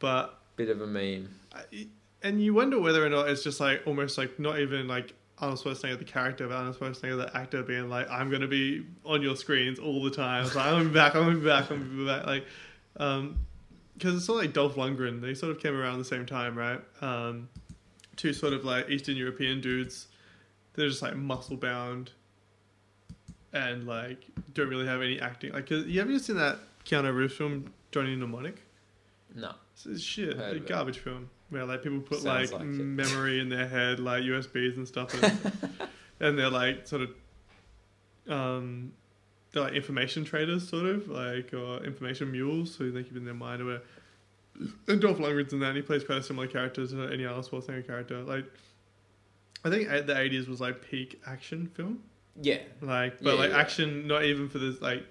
but bit of a meme. I- and you wonder whether or not it's just like almost like not even like Arnold Schwarzenegger the character, but Arnold Schwarzenegger the actor being like, I'm gonna be on your screens all the time. It's like, I'm gonna be back, I'm gonna be back, I'm gonna be back. Like, um, because it's sort of like Dolph Lundgren. They sort of came around the same time, right? Um, two sort of like Eastern European dudes. They're just like muscle bound, and like don't really have any acting. Like, you ever seen that Keanu Reeves film Johnny Mnemonic? No. It's, shit, of it. garbage film where like people put like, like it. memory in their head, like USBs and stuff, and, and they're like sort of, um, they're like information traders, sort of like or information mules, so they keep in their mind. Whatever. and Dolph Lundgren's in that, and he plays quite a similar character to any Arnold Schwarzenegger character. Like, I think the eighties was like peak action film. Yeah. Like, but Yeah, like yeah. action, not even for this. Like,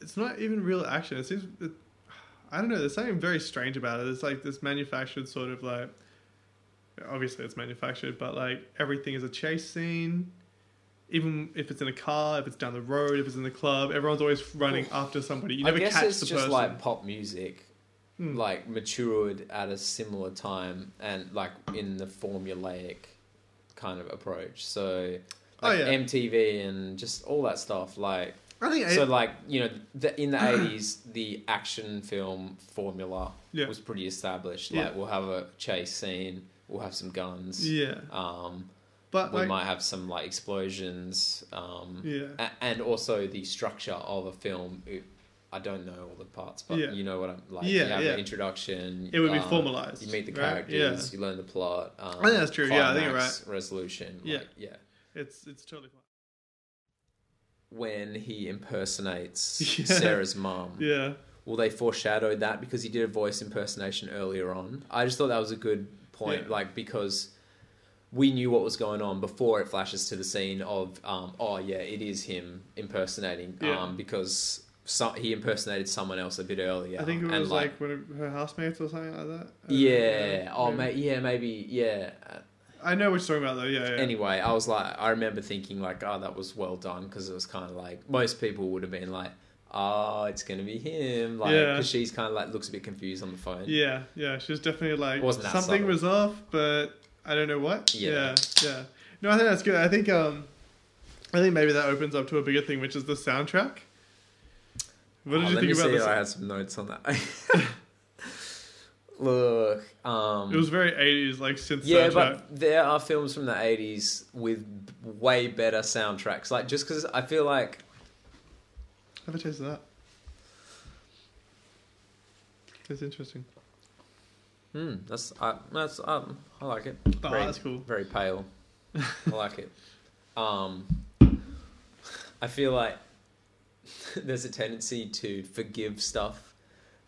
it's not even real action. It seems. It, I don't know. There's something very strange about it. It's like this manufactured sort of like. Obviously, it's manufactured, but like everything is a chase scene. Even if it's in a car, if it's down the road, if it's in the club, everyone's always running after somebody. You never I guess catch it's the just person. like pop music, Hmm. like matured at a similar time and like in the formulaic kind of approach. So Oh, like yeah. MTV and just all that stuff. Like I think. so, it- like you know, the, in the eighties, the action film formula Yeah. was pretty established. Yeah. Like we'll have a chase scene, we'll have some guns. yeah, Um, but we like, might have some like explosions. Um, yeah, a- and also the structure of a film. It, I don't know all the parts, but Yeah. you know what I'm like. Yeah, you have yeah. an introduction. it would be um, formalized. You meet the right? characters. Yeah, You learn the plot. Um, I think that's true, yeah, I think you're climax, Resolution. Yeah. like, yeah. it's it's totally fine. When he impersonates Yeah. Sarah's mum, Yeah, Well, they foreshadowed that because he did a voice impersonation earlier on? I just thought that was a good point, Yeah. like because we knew what was going on before it flashes to the scene of, um, oh yeah, it is him impersonating, Yeah. um, because so, he impersonated someone else a bit earlier. I think it and, was like, of her housemates or something like that. I don't yeah, oh Yeah. mate, yeah, maybe, yeah. I know what you're talking about though. Yeah, yeah. Anyway, I was like, I remember thinking like, oh, that was well done because it was kind of like most people would have been like, oh, it's gonna be him, like, Yeah. because she's kind of like looks a bit confused on the phone. Yeah, yeah. She was definitely like something subtle. was off, but I don't know what. Yeah. yeah, yeah. No, I think that's good. I think um, I think maybe that opens up to a bigger thing, which is the soundtrack. What did Oh, you think about this? I had some notes on that. Look, um, It was very 80s, like synth yeah, soundtrack. but there are films from the '80s with way better soundtracks. Like, just because I feel like Have a taste of that. It's interesting. Hmm, that's I, that's um, I like it. Oh, very, that's cool. Very pale. I like it. Um, I feel like there's a tendency to forgive stuff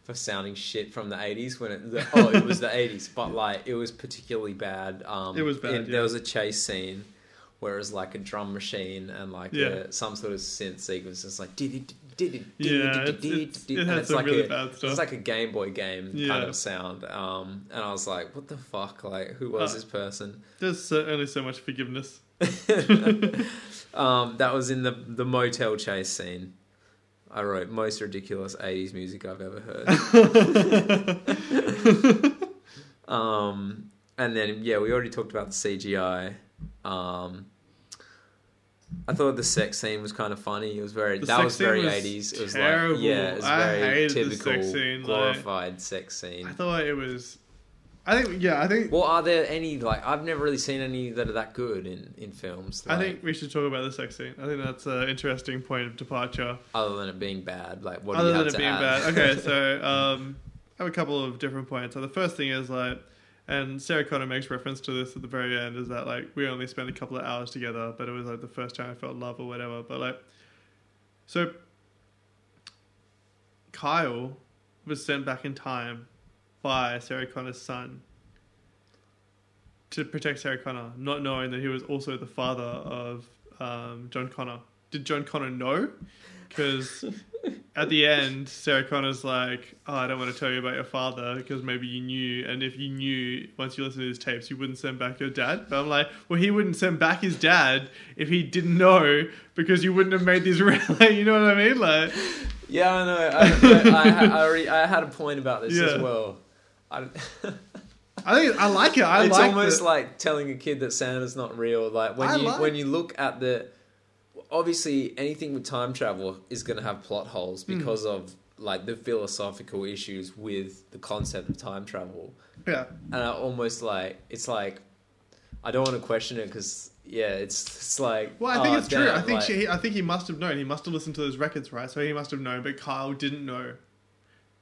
for sounding shit from the 80s when it the, oh it was the 80s but like it was particularly bad um It was bad, in- yeah. there was a chase scene where it was like a drum machine and like Yeah. a, some sort of synth sequence it's like did it did it it's- it and it's like really a, bad stuff. it's like a game boy game kind of sound um and i was like what the fuck like who was Uh, this person There's so, only so much forgiveness. um, that was in the the motel chase scene. I wrote most ridiculous '80s music I've ever heard. um, and then yeah, we already talked about the CGI. Um, I thought the sex scene was kind of funny. It was very The that was very 80s. It was terrible. like yeah, it was I very hated the typical sex scene, like- glorified sex scene. I thought it was. I think yeah. I think well, are there any like I've never really seen any that are that good in in films? I think we should talk about the sex scene. I think that's an interesting point of departure. other than it being bad, like what do Other than it being add? bad. Okay, so um, I have a couple of different points. So the first thing is like, and Sarah Connor makes reference to this at the very end, is that like we only spent a couple of hours together, but it was like the first time I felt love or whatever. But like, so Kyle was sent back in time by Sarah Connor's son to protect Sarah Connor, not knowing that he was also the father of um, John Connor. Did John Connor know? Because at the end, Sarah Connor's like, "Oh, I don't want to tell you about your father because maybe you knew, and if you knew, once you listen to these tapes, you wouldn't send back your dad." But I'm like, "Well, he wouldn't send back his dad if he didn't know because you wouldn't have made these." Like, you know what I mean? Like, Yeah, I know. I, I, I, I already I had a point about this Yeah. as well. I, I think I like it. I it's like almost the- like telling a kid that Santa's not real. Like when I you like- when you look at the obviously anything with time travel is going to have plot holes Hmm. because of like the philosophical issues with the concept of time travel. yeah. And I almost like it's like I don't want to question it because yeah, it's it's like Well, I think oh, it's true. I think like- she, I think he must have known. He must have listened to those records, right? So he must have known, but Kyle didn't know.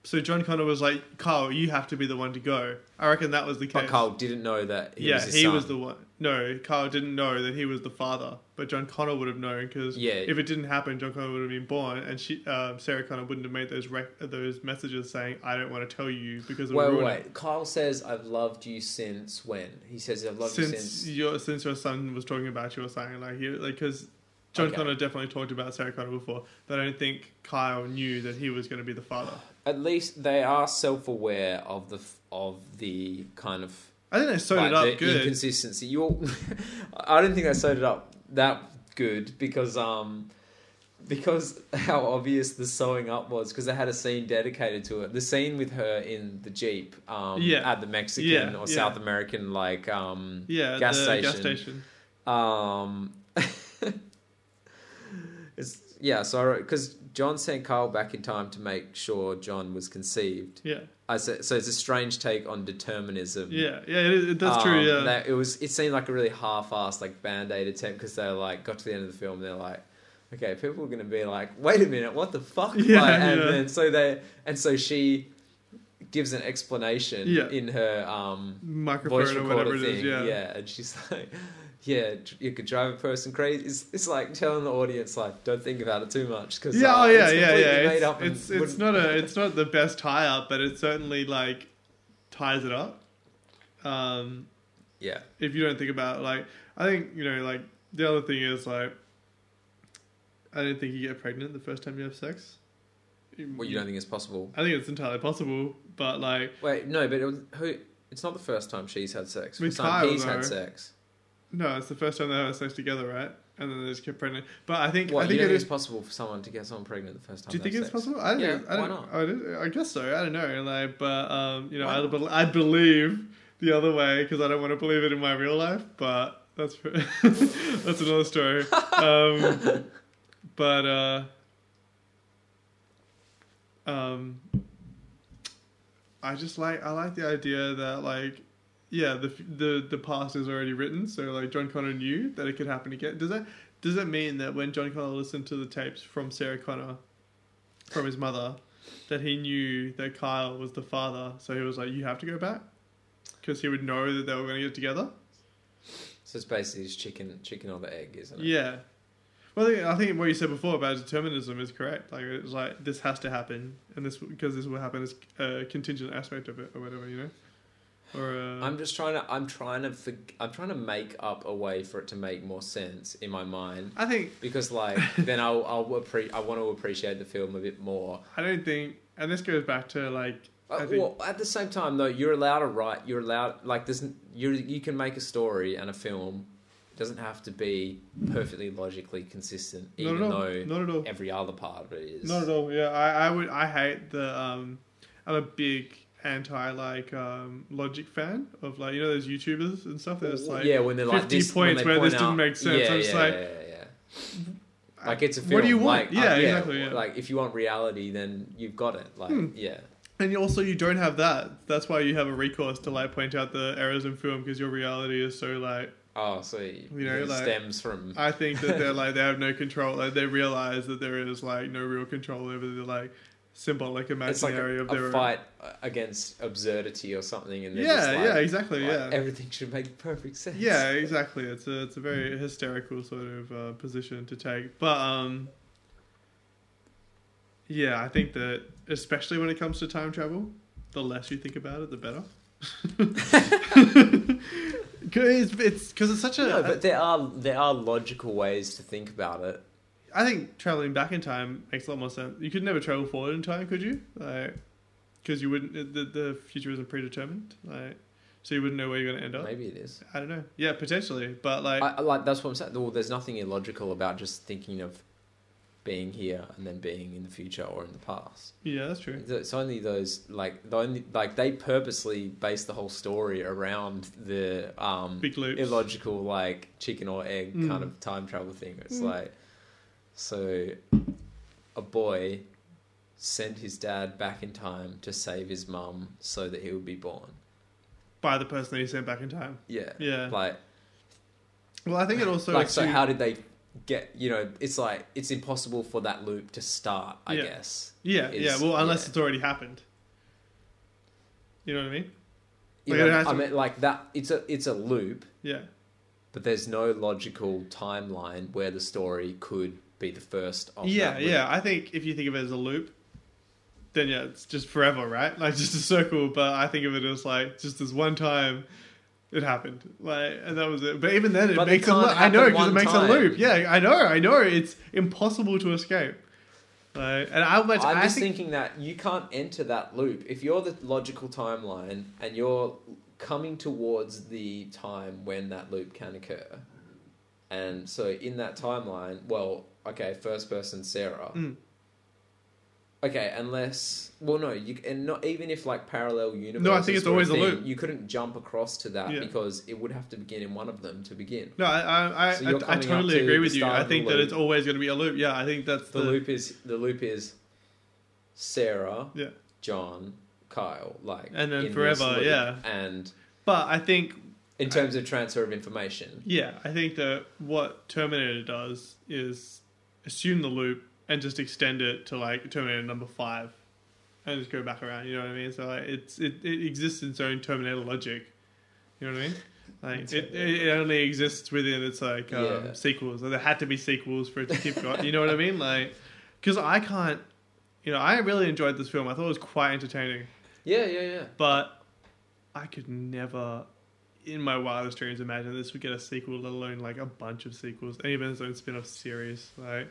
So John Connor was like, "Kyle, you have to be the one to go." I reckon that was the case. But Carl didn't know that he yeah, was he son. was the one. No, Kyle didn't know that he was the father, but John Connor would have known because Yeah. if it didn't happen, John Connor would have been born, and she, um, Sarah Connor wouldn't have made those rec- those messages saying, "I don't want to tell you because it Wait, wait, wait. Kyle says, "I've loved you since when?" He says, "I've it." loved you Since since." your since your son was talking about you or saying like he like because John Okay. Connor definitely talked about Sarah Connor before, but I don't think Kyle knew that he was going to be the father. At least they are self-aware of the of the kind of I think they sewed like, it up good. inconsistency. You, I don't think they sewed it up that good because um because how obvious the sewing up was because they had a scene dedicated to it. The scene with her in the jeep um Yeah. at the Mexican Yeah, or yeah. South American like um yeah, gas station. gas station. Um, it's yeah. So because John sent Carl back in time to make sure John was conceived. Yeah, I said so. It's a strange take on determinism. yeah, yeah. It, it, that's true. Um, Yeah, that- it was. It seemed like a really half-assed, like band-aid attempt because they like got to the end of the film. and They're like, okay, people are going to be like, wait a minute, what the fuck? Yeah, Like, and yeah. then so they and so she gives an explanation Yeah. in her um microphone voice or recorder whatever it thing. is. Yeah, and she's like, "Yeah, you could drive a person crazy." It's, it's like telling the audience, like, "Don't think about it too much," because yeah, uh, oh yeah, yeah, yeah. made It's it's, it's wouldn't- a it's not the best tie up, but it certainly like ties it up. Um, yeah, if you don't think about it, like I think you know like the other thing is like I don't think you get pregnant the first time you have sex. well, you don't think it's possible. I think it's entirely possible, but like Wait, no, but it was, who? It's not the first time she's had sex. With First time Kyle, he's though. had sex. No, it's the first time they have sex together, right? And then they just get pregnant. But I think What, I think you don't it think it's possible for someone to get someone pregnant the first time? Do you they think it's sex? possible? I don't. Yeah, I why don't, not? I, don't- I guess so. I don't know. Like, but um, you know, I, be- I believe the other way because I don't want to believe it in my real life. But that's that's another story. Um, but uh, um, I just like I like the idea that like yeah the the the past is already written. So like John Connor knew that it could happen again. Does that does that mean that when John Connor listened to the tapes from Sarah Connor from his mother that he knew that Kyle was the father, so he was like, "You have to go back," because he would know that they were going to get together. So it's basically just chicken, chicken or the egg, isn't it? Yeah. Well, I think, I think what you said before about determinism is correct. Like it's like this has to happen, and this because this will happen is a contingent aspect of it, or whatever, you know. Or uh, I'm just trying to. I'm trying to. fig- I'm trying to make up a way for it to make more sense in my mind. I think Because like then I'll I'll appre- I want to appreciate the film a bit more. I don't think, and this goes back to like Uh, think well, at the same time though, you're allowed to write. You're allowed like there's you you can make a story and a film. It doesn't have to be perfectly logically consistent, not even all, though not at all, every other part of it is. not at all. Yeah, I, I would I hate the um, I'm a big anti like um logic fan of like you know those YouTubers and stuff. There's like yeah, when they're like 50 this, points where this point didn't make sense. Yeah, I'm just like- yeah, yeah, yeah. Like it's a film. What do you want? Like, Yeah, uh, exactly, yeah. Like if you want reality, then you've got it. Like Hmm. yeah, And you also, you don't have that. That's why you have a recourse to like point out the errors in film because your reality is so like. oh, so you know, it like- stems from I think that they're like they have no control. Like they realize that there is like no real control over the like symbolic it's like imaginary a, of their a fight against absurdity or something, and own. Yeah, like, yeah, exactly. like, yeah, everything should make perfect sense. yeah, exactly. It's a it's a very hysterical sort of uh, position to take, but um. Yeah, I think that especially when it comes to time travel, the less you think about it, the better. It's because it's such a. No, but there are there are logical ways to think about it. I think traveling back in time makes a lot more sense. You could never travel forward in time, could you? Like, because you wouldn't. The, the future isn't predetermined. Like, so you wouldn't know where you're going to end up. Maybe it is. I don't know. Yeah, potentially, but like, I, I like that's what I'm saying. Well, there's nothing illogical about just thinking of being here and then being in the future or in the past. yeah, that's true. It's only those like the only like they purposely base the whole story around the um Big loops. illogical like chicken or egg Mm. kind of time travel thing. It's Mm. like so a boy sent his dad back in time to save his mum so that he would be born. By the person that he sent back in time. Yeah. Yeah. Like Well, I think it also. like so how did they get you know it's like it's impossible for that loop to start i Yeah. guess Yeah, is- yeah. Well, unless yeah. it's already happened. You know what I mean? you Like, it know, i to- mean like that it's a it's a loop Yeah. but there's no logical timeline where the story could be the first of yeah, yeah. I think if you think of it as a loop, then yeah, it's just forever, right? Like just a circle. But I think of it as like just this one time it happened, like, and that was it. But even then, it But it makes a loop. I know because it makes time. a loop. Yeah, I know, I know. It's impossible to escape. Like, and how much i'm I just think, thinking that you can't enter that loop if you're the logical timeline and you're coming towards the time when that loop can occur and so in that timeline well okay first person sarah Mm. Okay, unless well, no, you and not even if like parallel universes. No, I think it's always a thing, loop. You couldn't jump across to that Yeah. because it would have to begin in one of them to begin. No, I, I, I, So I, I totally to agree with you. I think that it's always going to be a loop. Yeah, I think that's The, the, loop is the loop is Sarah, Yeah, John, Kyle, like And then forever, yeah. And but I think in terms of transfer of information, Yeah, I think that what Terminator does is assume the loop and just extend it to like Terminator number five, and just go back around. You know what I mean? So like, it's it, it exists in its own Terminator logic. You know what I mean? Like it, it, only exists within its like um, Yeah. sequels. Like, there had to be sequels for it to keep going. You know what I mean? Like because I can't. You know, I really enjoyed this film. I thought it was quite entertaining, yeah, yeah, yeah. but I could never, in my wildest dreams, imagine this would get a sequel, let alone like a bunch of sequels, and even its own spin-off series. Like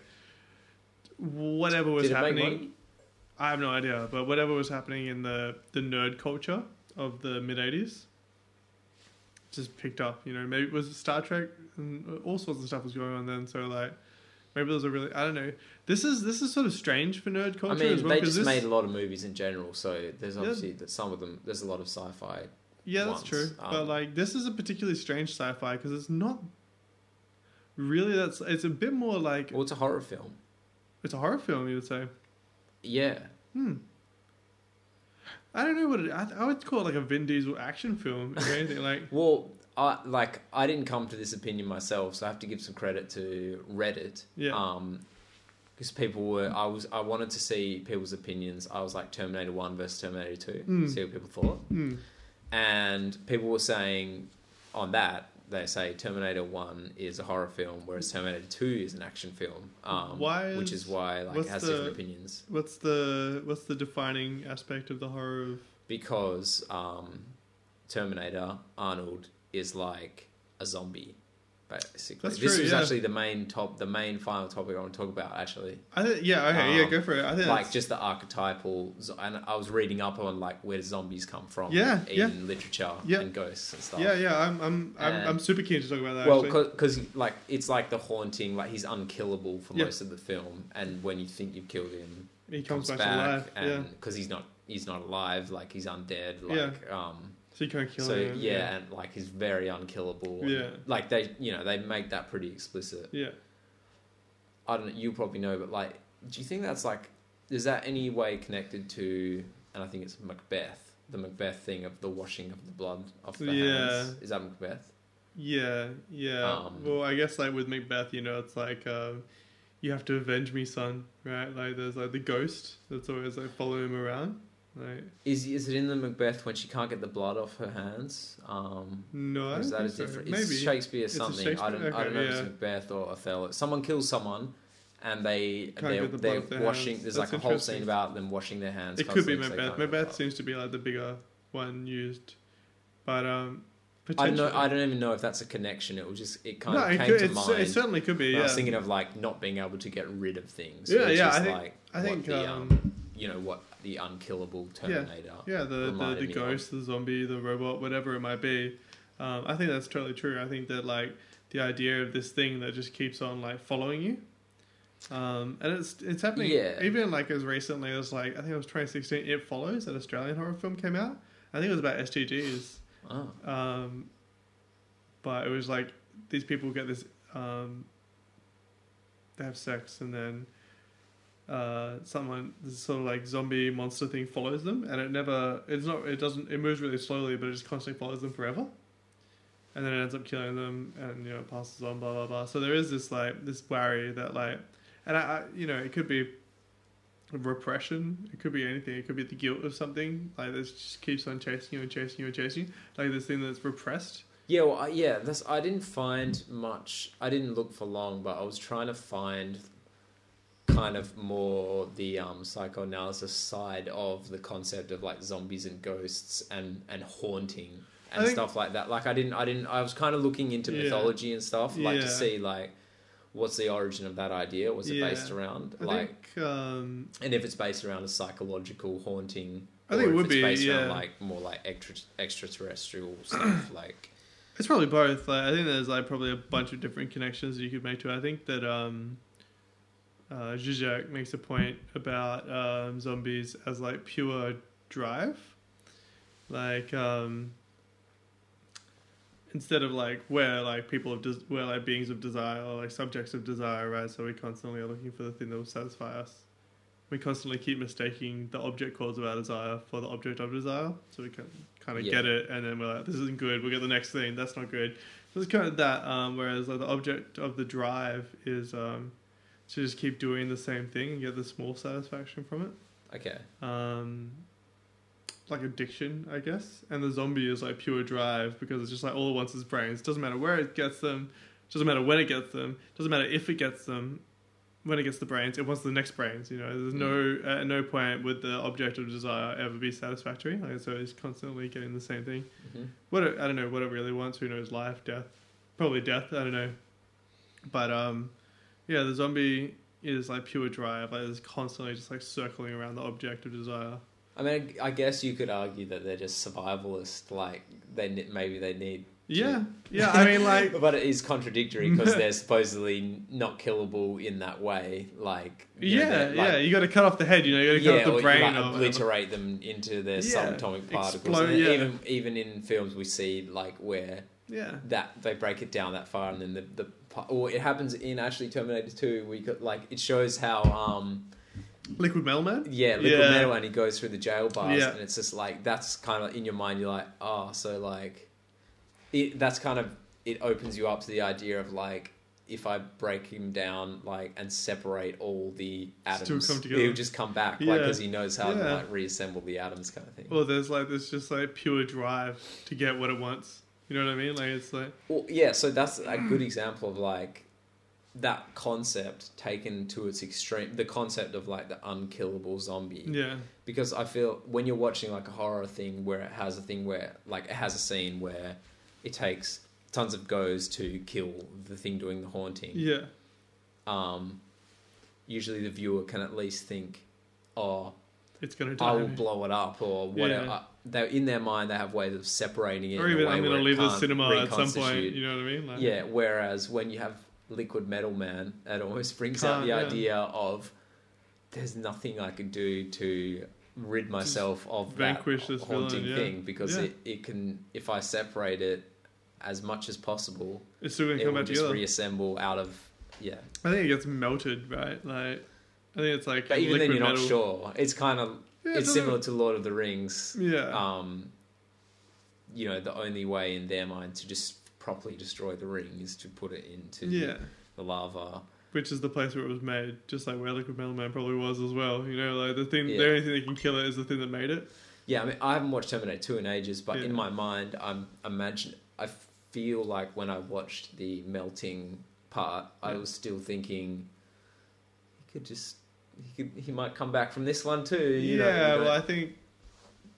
whatever was happening. I have no idea, but whatever was happening in the the nerd culture of the mid '80s just picked up. You know, maybe it was Star Trek and all sorts of stuff was going on then. So like. Maybe there's a really I don't know. This is this is sort of strange for nerd I culture mean, as well. they just this, made a lot of movies in general, so there's Yeah. obviously that some of them. There's a lot of sci-fi. Yeah, that's once. true. but Um, like, this is a particularly strange sci-fi because it's not really. That's it's a bit more like Well, it's a horror film. it's a horror film. You would say. Yeah, Hmm. I don't know what it. I, I would call it like a Vin Diesel action film or anything. Like, Well, I like I didn't come to this opinion myself, so I have to give some credit to Reddit. Yeah. Um, because people were, I was, I wanted to see people's opinions. I was like Terminator One versus Terminator Two, Mm. see what people thought, hmm. And people were saying on that they say Terminator One is a horror film, whereas Terminator Two is an action film. Um, Why which is- is why like it has the- different opinions What's the what's the defining aspect of the horror of? because um, Terminator Arnold is like a zombie. Basically, That's this true, was yeah. actually the main top, the main final topic I want to talk about. Actually, I think yeah okay yeah Um, go for it. I think like that's- just the archetypal and i was reading up on like where zombies come from Yeah, in yeah. literature Yeah. and ghosts and stuff yeah yeah I'm I'm I'm, I'm super keen to talk about that. well because like it's like the haunting like he's unkillable for Yeah. most of the film and when you think you've killed him he comes, back, back to life. and yeah, because he's not he's not alive like he's undead like um so you can't kill so him. yeah, and like he's very unkillable and, Yeah. like they you know they make that pretty explicit yeah. i don't know you probably know but like do you think that's like is that any way connected to and i think it's macbeth the macbeth thing of the washing of the blood off the Yeah. hands is that macbeth Yeah, yeah. Um, well, I guess like with Macbeth, you know, it's like um, you have to avenge me, son. Right? Like there's like the ghost that's always like following him around. Like is is it in the macbeth when she can't get the blood off her hands um no, is that a so. different? Maybe. It's Shakespeare something. I don't. Shakespeare? I don't know Okay, if it's. Macbeth or Othello. Someone kills someone, and they they're, the they're washing. hands. There's That's like a whole scene about them washing their hands. It could be constantly 'cause they Macbeth. Macbeth seems to be like the bigger one used, but um, I don't know. I don't even know if that's a connection. It was just it kind no, of came could, to mind. it certainly could be. when I was thinking of like not being able to get rid of things. Yeah, yeah, I think- like I think the, um, you know what the unkillable Terminator. yeah, the the, the me of. ghost, the zombie, the robot, whatever it might be. Um, I think that's totally true. I think that like the idea of this thing that just keeps on like following you, um, and it's it's happening Yeah. even like as recently as like I think it was 2016. It follows that Australian horror film came out. I think it was about STDs. Oh, Um, but it was like these people get this. Um, they have sex and then uh, someone this sort of like zombie monster thing follows them, and it never. It's not. It doesn't. It moves really slowly, but it just constantly follows them forever. And then it ends up killing them, and you know it passes on. Blah blah blah. So there is this like this worry that like, and I, I you know it could be repression. It could be anything. It could be the guilt of something. Like this just keeps on chasing you and chasing you and chasing you. Like this thing that's repressed. Yeah, well, I, yeah. This I didn't find much. I didn't look for long, but I was trying to find kind of more the um, psychoanalysis side of the concept of like zombies and ghosts and and haunting and think- stuff like that. Like I didn't, I didn't. I was kind of looking into Yeah. mythology and stuff, like Yeah. to see like what's the origin of that idea. Was it Yeah. based around? I like, think um, and if it's based around a psychological haunting. I think it if would it's be, based around like more like extra, extraterrestrial stuff, like it's probably both. Like I think there's like probably a bunch of different connections you could make to it. I think that um, uh, Zizek makes a point about um, zombies as like pure drive, like um, instead of like we're like people of des- we're like beings of desire or like subjects of desire, right? So we constantly are looking for the thing that will satisfy us. We constantly keep mistaking the object cause of our desire for the object of desire, so we can kind of Yeah. get it, and then we're like, "This isn't good." We'll get the next thing. That's not good. So it's kind of that. Um, whereas like the object of the drive is um, to just keep doing the same thing and get the small satisfaction from it okay, um, like addiction, I guess. And the zombie is like pure drive because it's just like all it wants is brains. Doesn't matter where it gets them, doesn't matter when it gets them, doesn't matter if it gets them. When it gets the brains, it wants the next brains. You know, there's no at no point would the object of desire ever be satisfactory. Like so, it's constantly getting the same thing. hmm What it, I don't know what it really wants. Who knows? Life, death, probably death. I don't know. But um, yeah, the zombie is like pure drive. Like it's constantly just like circling around the object of desire. I mean, I guess you could argue that they're just survivalist. Like they maybe they need. Yeah, yeah. I mean, like, but it is contradictory because they're supposedly not killable in that way. Like you know, yeah, yeah. You got to cut off the head. You know, you got to cut yeah, off the brain. like, or whatever. obliterate them into their Yeah, subatomic particles. explode, yeah. Even even in films we see like where Yeah, that they break it down that far, and then the the or it happens in actually Terminator Two. We got like it shows how um liquid metal man. yeah liquid Yeah. metal, and he goes through the jail bars, Yeah. and it's just like that's kind of in your mind. You're like, oh, so like it. That's kind of it opens you up to the idea of like. If I break him down, like, and separate all the atoms, he'll just come back, like, because he knows how to like reassemble the atoms, kind of thing. Well, there's like there's just like pure drive to get what it wants. You know what I mean? Like it's like Well, yeah, so that's a good example of like that concept taken to its extreme. The concept of like the unkillable zombie. yeah, Because I feel when you're watching like a horror thing where it has a thing where like it has a scene where it takes tons of goes to kill the thing doing the haunting. yeah, Um, usually the viewer can at least think, oh, it's gonna I will blow it up or whatever. Yeah. They're in their mind. They have ways of separating it. Or in a even way I'm gonna leave the cinema at some point. You know what I mean? Like, Yeah. Whereas when you have Liquid Metal Man, it almost brings out the yeah. idea of there's nothing I can do to rid myself of vanquish that haunting villain, yeah. thing because Yeah. it, it can if I separate it as much as possible, it's still gonna it come back just together. reassemble out of yeah. I think it gets melted, right? Like I think it's like But even then, you're not sure. It's kind of Yeah, it's similar to Lord of the Rings. Yeah, Um, you know, the only way in their mind to just properly destroy the ring is to put it into yeah. the lava. Which is the place where it was made, just like where Liquid Metal Man probably was as well. You know, like the thing, Yeah. the only thing that can kill it is the thing that made it. Yeah, I mean, I haven't watched Terminator 2 in ages, but Yeah. in my mind, I'm imagine. I feel like when I watched the melting part, I was still thinking he could just he could he might come back from this one too. You know, yeah, you know? well, I think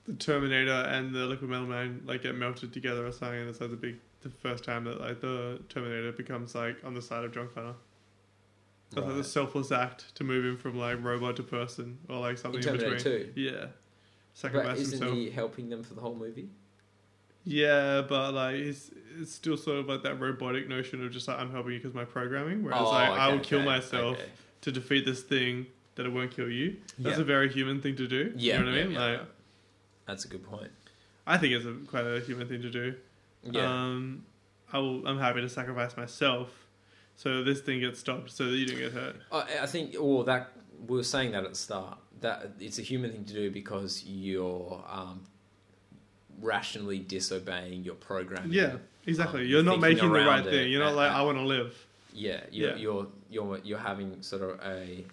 the Terminator and the Liquid Metal Man like get melted together or something, and it's like the big, the first time that like the Terminator becomes like on the side of John Connor. That's like the selfless act to move him from like robot to person or like something in in, between. 2. Yeah, But sacrifice isn't himself. he helping them for the whole movie? Yeah, but like it's it's still sort of like that robotic notion of just like I'm helping you because my programming. Whereas oh, like I Oh, okay, will kill okay, myself okay. to defeat this thing that it won't kill you. That's Yeah. a very human thing to do. Yeah, you know what yeah, I mean? yeah, like. That's a good point. I think it's a, quite a human thing to do. Yeah. Um, I will, I'm happy to sacrifice myself so this thing gets stopped so that you don't get hurt. I, I think, well, that we were saying that at the start that it's a human thing to do because you're um, rationally disobeying your programming. Yeah, exactly. Um, You're not thinking making the right it thing. You're not like I want to live. yeah. You're, Yeah. you're you're you're having sort of a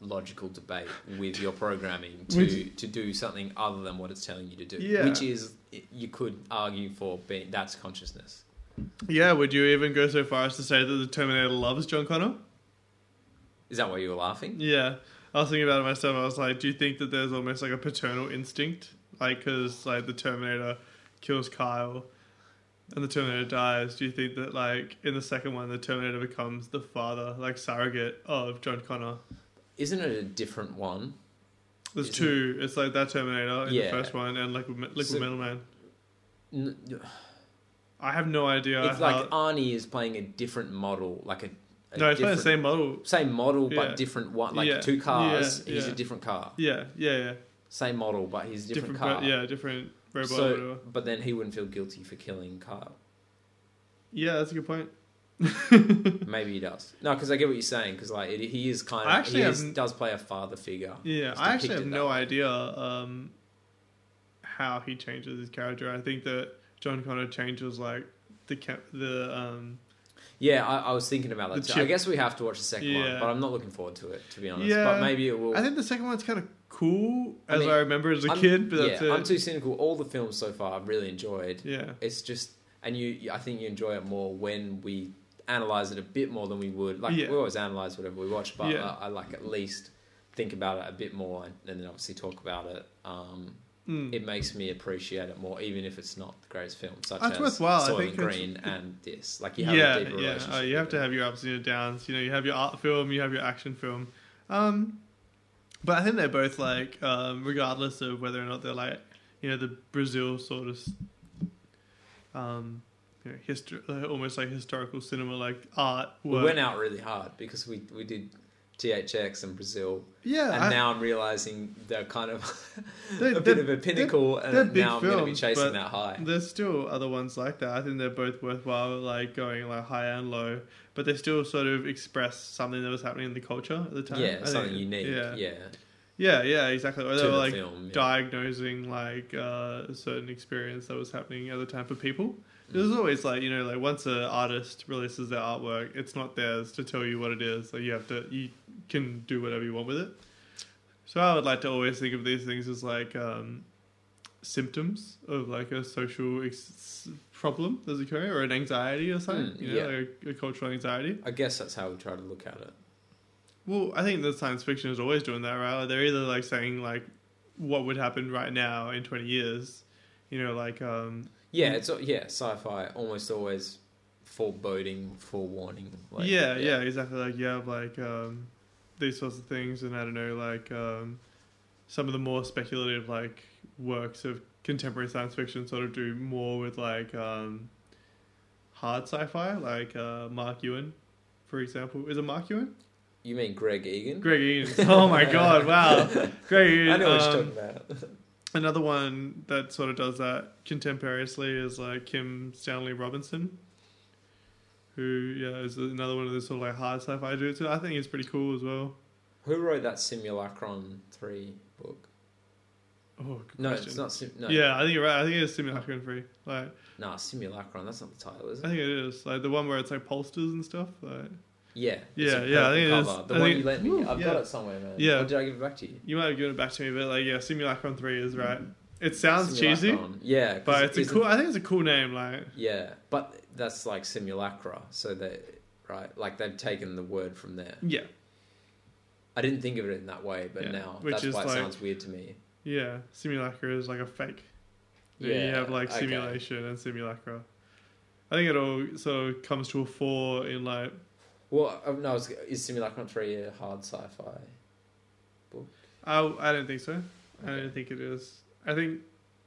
logical debate with your programming to Which- to do something other than what it's telling you to do, Yeah. which is you could argue for being that's consciousness. Yeah. Would you even go so far as to say that the Terminator loves John Connor? Is that why you were laughing? Yeah. I was thinking about it myself. I was like, do you think that there's almost like a paternal instinct? Like, because like the Terminator kills Kyle and the Terminator dies. Do you think that like in the second one, the Terminator becomes the father, like surrogate of John Connor? Isn't it a different one? There's Isn't- two. It's like that Terminator in Yeah. the first one and Liquid, Liquid So- Metal Man. N- I have no idea. It's how, like Arnie is playing a different model, like a, a no, it's playing the different- same model. same model Yeah. but different one. Like Yeah. two cars, he's a different car. Yeah, yeah, yeah. Same model, but he's a different, pro- car. yeah, different robot. So, whatever. but then he wouldn't feel guilty for killing Kyle. Yeah, that's a good point. Maybe he does. No, because I get what you're saying. Because like it, he is kind of I actually he is, does play a father figure. Yeah, I actually have no way. idea um, how he changes his character. I think that John Connor changes like the the um, Yeah, I, I was thinking about that too. I guess we have to watch the second one, but I'm not looking forward to it to be honest. Yeah. But maybe it will. I think the second one's kind of cool I as mean, I remember as a I'm- kid, but yeah, that's it. I'm too cynical. All the films so far I've really enjoyed. yeah, It's just, and you- I think you enjoy it more when we analyze it a bit more than we would. Like Yeah. we always analyze whatever we watch, but Yeah. I, I like at least think about it a bit more, and, and then obviously talk about it. Um, Mm. it makes me appreciate it more, even if it's not the greatest film, such That's as worthwhile. I Soil think and Green and this. Like you have yeah, a deeper yeah. Uh, you have to it. have your ups and your downs. You know, you have your art film, you have your action film. Um, but I think they're both like, um, regardless of whether or not they're like, you know, the Brazil sort of, um, you know, history, almost like historical cinema, like art. We went out really hard because we we did THX in Brazil, Yeah, and I- now I'm realizing they're kind of They're- a bit of a pinnacle, they're and big now I'm going to be chasing that high. There's still other ones like that. I think they're both worthwhile, like going like high and low, but they still sort of express something that was happening in the culture at the time. Yeah, I something think- unique. Yeah, Yeah, yeah, yeah, exactly. Or they were the like film. yeah. diagnosing like uh, a certain experience that was happening at the time for people. There's always like you know like once an artist releases their artwork, it's not theirs to tell you what it is. Like you have to you can do whatever you want with it. So I would like to always think of these things as like um, symptoms of like a social ex- problem that's occurring or an anxiety or something. Mm, you know, yeah. like a, a cultural anxiety. I guess that's how we try to look at it. Well, I think that science fiction is always doing that, right? Like, they're either like saying like what would happen right now in twenty years, you know, like um, Yeah, it's yeah, sci-fi almost always foreboding, forewarning. Like, yeah, yeah, exactly. Like you have like um, these sorts of things, and I don't know, like um, some of the more speculative like works of contemporary science fiction sort of do more with like um, hard sci-fi, like uh, Mark Ewan, for example. Is it Mark Ewan? You mean Greg Egan? Greg Egan. Oh my god! Wow, Greg Egan. I know what um, you're talking about. Another one that sort of does that contemporaneously is like Kim Stanley Robinson, who yeah is another one of those sort of like hard sci-fi dudes. I think he's pretty cool as well. Who wrote that Simulacron three book? Oh, good No, question. it's not. Sim- no, Yeah, I think you're right. I think it's Simulacron three. Like Nah, Simulacron. That's not the title, is it? I think it is like the one where it's like posters and stuff. Like Yeah. Yeah, yeah, I think it is. cover. The I one think- you lent me. I've yeah. got it somewhere, man. Yeah. Or did I give it back to you? you might have given it back to me, but like yeah, Simulacron Three is right. Mm-hmm. It sounds cheesy, Simulacron. Yeah, 'cause but it's a isn't- cool. I think it's a cool name. Like Yeah, but that's like simulacra. So they right, like they've taken the word from there. yeah, I didn't think of it in that way, but Yeah, now which that's is why it sounds weird to me. yeah. Simulacra is like a fake. Yeah, you have like okay. simulation and simulacra. I think it all sort of comes to a fore in like Well, uh, no, is, is Simulacron three a hard sci-fi? Book? I I don't think so. I don't think it is. I think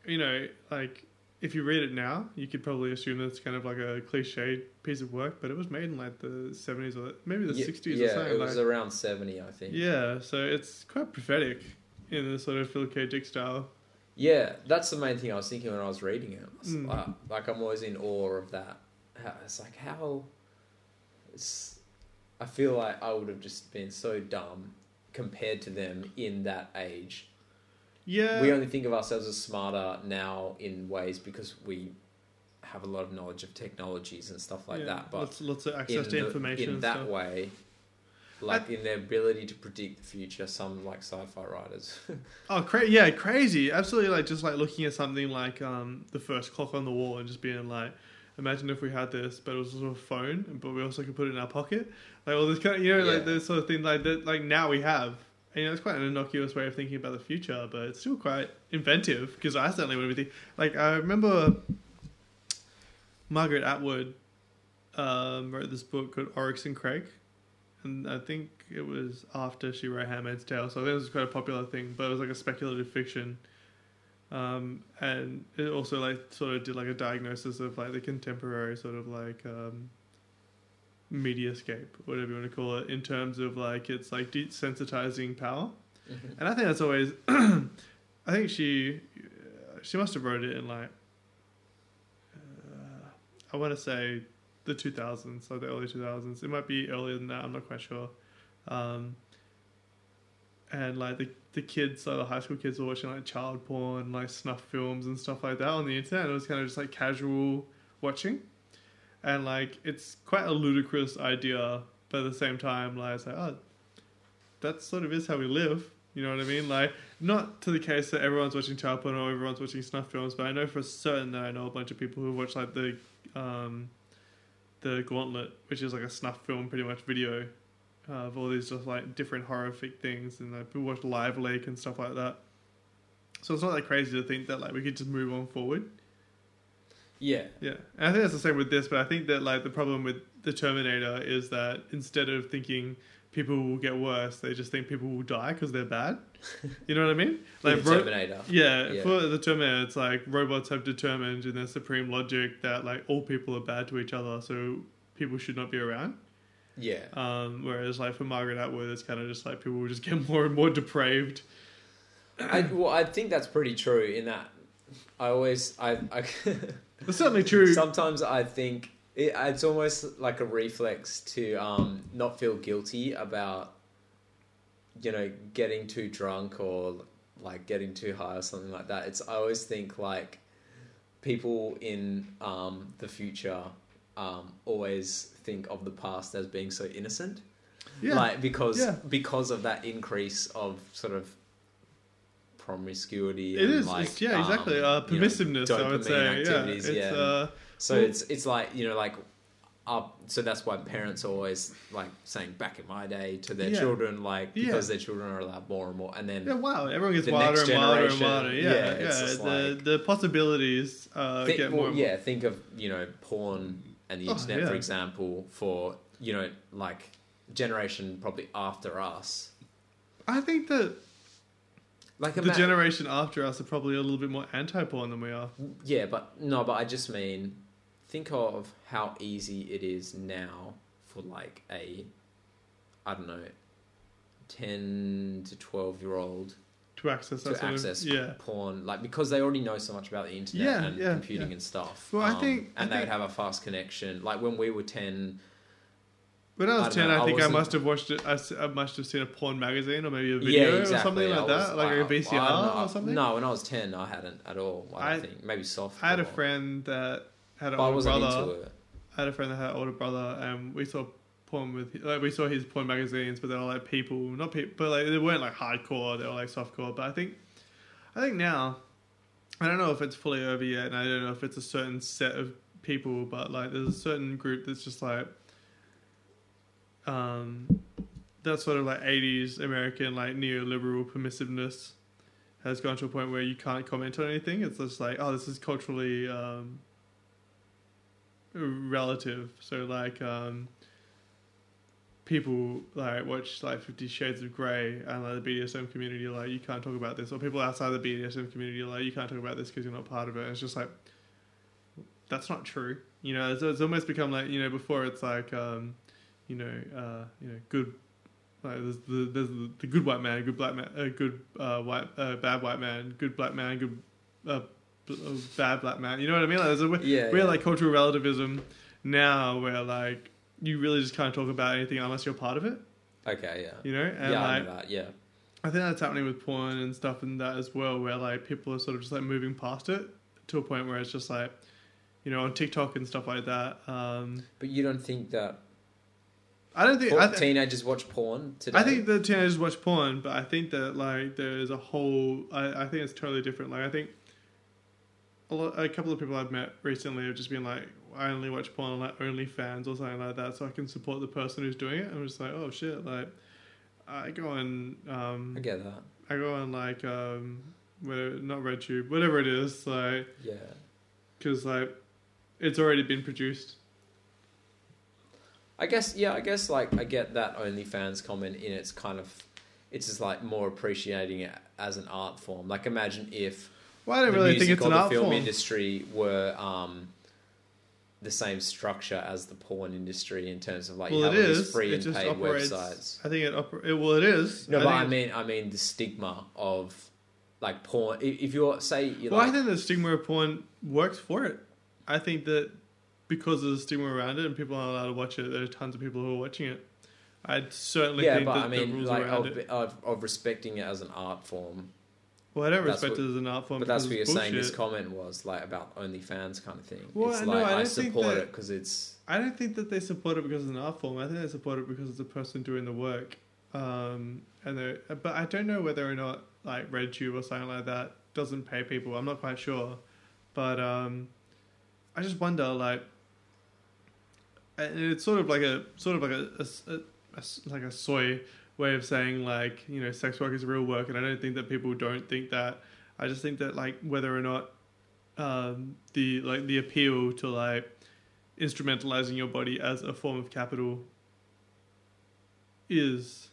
you know like if you read it now, you could probably assume that it's kind of like a cliche piece of work, but it was made in like the seventies or maybe the sixties yeah, or something. it was like, around seventy, I think. yeah, so it's quite prophetic in the sort of Philip K. Dick style. Yeah, that's the main thing I was thinking when I was reading it. It's Mm. Like, like I'm always in awe of that. How, it's like how. It's, I feel like I would have just been so dumb compared to them in that age. Yeah, We only think of ourselves as smarter now in ways because we have a lot of knowledge of technologies and stuff like yeah, that. But lots, lots of in, access to the- information in that stuff. way, like in their ability to predict the future, some like sci-fi writers. Oh, cra- yeah, crazy! Absolutely, like just like looking at something like um, the first clock on the wall and just being like, imagine if we had this, but it was also a phone, but we also could put it in our pocket, like all this kind of, you know, Yeah. like this sort of thing, like that, like now we have. And, you know, it's quite an innocuous way of thinking about the future, but it's still quite inventive because I certainly would be thinking. Like I remember Margaret Atwood um, wrote this book called Oryx and Crake, and I think it was after she wrote Handmaid's Tale, so I think it was quite a popular thing. But it was like a speculative fiction, um, and it also like sort of did like a diagnosis of like the contemporary sort of like um, mediascape, whatever you want to call it, in terms of like it's like desensitizing power. And I think that's always. I think she, she must have wrote it in like. Uh, I want to say, the two thousands, like the early two thousands. It might be earlier than that. I'm not quite sure. Um, and like the the kids, like the high school kids, were watching like child porn, like snuff films and stuff like that on the internet. It was kind of just like casual watching, and like it's quite a ludicrous idea, but at the same time, like it's like oh, that sort of is how we live. You know what I mean? Like, not to the case that everyone's watching child porn or everyone's watching snuff films, but I know for certain that I know a bunch of people who watch like the, um, the Gauntlet, which is like a snuff film, pretty much video, uh, of all these just like different horrific things, and like people watch LiveLeak and stuff like that. So it's not that crazy to think that like we could just move on forward. yeah, Yeah, and I think that's the same with this, but I think that like the problem with the Terminator is that instead of thinking people will get worse, they just think people will die because they're bad. You know what I mean? like ro- Terminator. yeah, Yeah. for the Terminator, it's like robots have determined in their supreme logic that like all people are bad to each other, so people should not be around. Yeah, Um, whereas like for Margaret Atwood, it's kind of just like people will just get more and more depraved. I, well, I think that's pretty true. In that, I always, I, I It's certainly true. sometimes I think it, it's almost like a reflex to um, not feel guilty about, you know, getting too drunk or like getting too high or something like that. It's I always think like people in um, the future um, always think of the past as being so innocent. yeah, like because Yeah. because of that increase of sort of promiscuity. It and is. like yeah, exactly. um, uh, you know, permissiveness, I would say. Yeah, it's yeah. uh, So Well- it's it's like you know like up. So that's why parents are always like saying back in my day to their Yeah. children like Yeah. because their children are allowed more and more, and then yeah. Wow, everyone gets wilder and wilder and wilder. yeah, Yeah, yeah. the like- the possibilities uh, think, get well, more. and yeah, think of you know porn and the Oh, internet, yeah. for example, for you know like generation probably after us. I think that Like the generation after us are probably a little bit more anti-porn than we are. yeah, but no, but I just mean think of how easy it is now for like a I don't know ten to twelve year old To access that to access of yeah. porn, like because they already know so much about the internet Yeah, and yeah, computing and stuff. Well, I Um, think- I and they would think- have a fast connection. Like when we were ten, When I was I ten, know, I I think I, wasn't- must have watched it. I must have seen a porn magazine or maybe a video or something like was- that, like I- a I- VCR I or something. No, when I was ten, I hadn't at all. I, I- think maybe soft. I had a friend that had an I older brother. I had a friend that had an older brother, and we saw with like we saw his porn magazines, but they were like people, not people, but like they weren't like hardcore. They were like softcore. But I think, I think now, I don't know if it's fully over yet, and I don't know if it's a certain set of people, but like there's a certain group that's just like, um, that sort of like '80s American like neoliberal permissiveness has gone to a point where you can't comment on anything. It's just like, oh, this is culturally um, relative. So like um, people like watch like Fifty Shades of Grey and like the BDSM community are like you can't talk about this, or people outside the BDSM community are like you can't talk about this because you're not part of it. And it's just like that's not true. You know, it's, it's almost become like you know before it's like um, you know uh, you know good. Like there's the there's the, good white man, good black man, uh, good uh, white uh, bad white man, good black man, good uh, b- uh, bad black man. You know what I mean? Like there's a Yeah, we're yeah. like cultural relativism now where like you really just can't talk about anything unless you're part of it Okay, yeah, you know and yeah, I know that. Yeah, I think that's happening with porn and stuff and that as well where like people are sort of just like moving past it to a point where it's just like you know on tiktok and stuff like that um but you don't think that i don't think por- I, th- teenagers watch porn today? I think the teenagers watch porn but i think that like there's a whole i, I think it's totally different like i think a, lot, a couple of people I've met recently have just been like, I only watch porn on like OnlyFans or something like that, so I can support the person who's doing it. I'm just like, oh shit, like I go on, um, I get that. I go on like, um, whatever, not RedTube, whatever it is, like, Yeah, because like it's already been produced. I guess. Yeah, I guess. Like, I get that OnlyFans comment in its kind of. It's just like more appreciating it as an art form. Like, imagine if Well, I don't really think it's an the art film form. industry were um, the same structure as the porn industry in terms of like you well, have it these free It and paid operates. websites. I think it, oper- it. Well, it is. No, I but I mean, I mean the stigma of like porn. If you're say you're well, like, I think the stigma of porn works for it. I think that because of the stigma around it and people aren't allowed to watch it, there are tons of people who are watching it. I certainly yeah, think but that I the mean, rules like around of, it. of of respecting it as an art form. Well, I don't that's respect what- it as an art form. But that's what you're it's saying. This bullshit. comment was like about OnlyFans kind of thing. Well, it's no, like I I, support that- it because it's I don't think that they support it because it's an art form. I think they support it because it's a person doing the work. Um, and they but I don't know whether or not like RedTube or something like that doesn't pay people. I'm not quite sure, but um, I just wonder like, and it's sort of like a sort of like a, a a- a like a soy way of saying like you know sex work is real work, and I don't think that people don't think that. I just think that like whether or not um, the like the appeal to like instrumentalizing your body as a form of capital is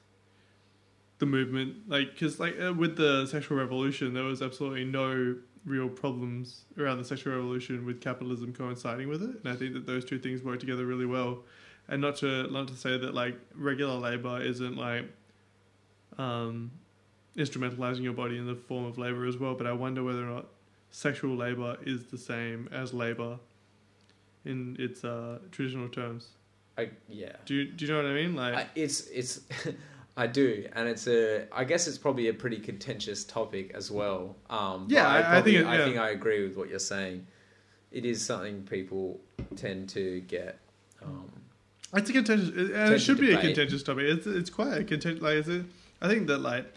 the movement like because like uh, with the sexual revolution there was absolutely no real problems around the sexual revolution with capitalism coinciding with it and i think that those two things work together really well and not to not to say that like regular labor isn't like um instrumentalizing your body in the form of labor as well but i wonder whether or not sexual labor is the same as labor in its uh, traditional terms. I yeah. Do you, do you know what I mean? Like, I, it's it's I do, and it's a. I guess it's probably a pretty contentious topic as well. Um, Yeah, I- I probably- think it- I think I agree with what you're saying. It is something people tend to get. Um, it's a contentious, it, and it should be a contentious topic. It's it's quite a contentious. Like, a, I think that like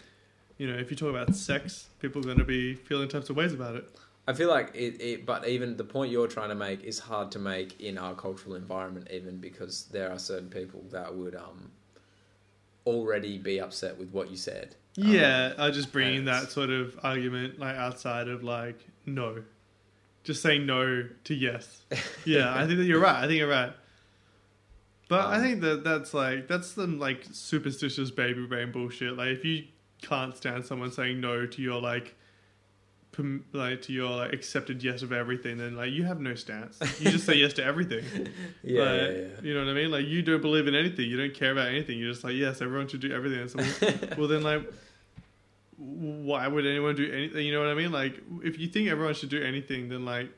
you know, if you talk about sex, people are going to be feeling types of ways about it. I feel like it, it, but even the point you're trying to make is hard to make in our cultural environment, even because there are certain people that would um already be upset with what you said. Um, Yeah, I just bringing that sort of argument like outside of like no, just saying no to yes. Yeah, I think that you're right. I think you're right. But I Um, think that that's like that's some like superstitious baby brain bullshit. Like if you can't stand someone saying no to your like, perm- like to your like accepted yes of everything, then like you have no stance. You just say yes to everything. yeah, Like, yeah, yeah. You know what I mean? Like you don't believe in anything. You don't care about anything. You're just like yes, everyone should do everything. So, well, then like, why would anyone do anything? You know what I mean? Like if you think everyone should do anything, then like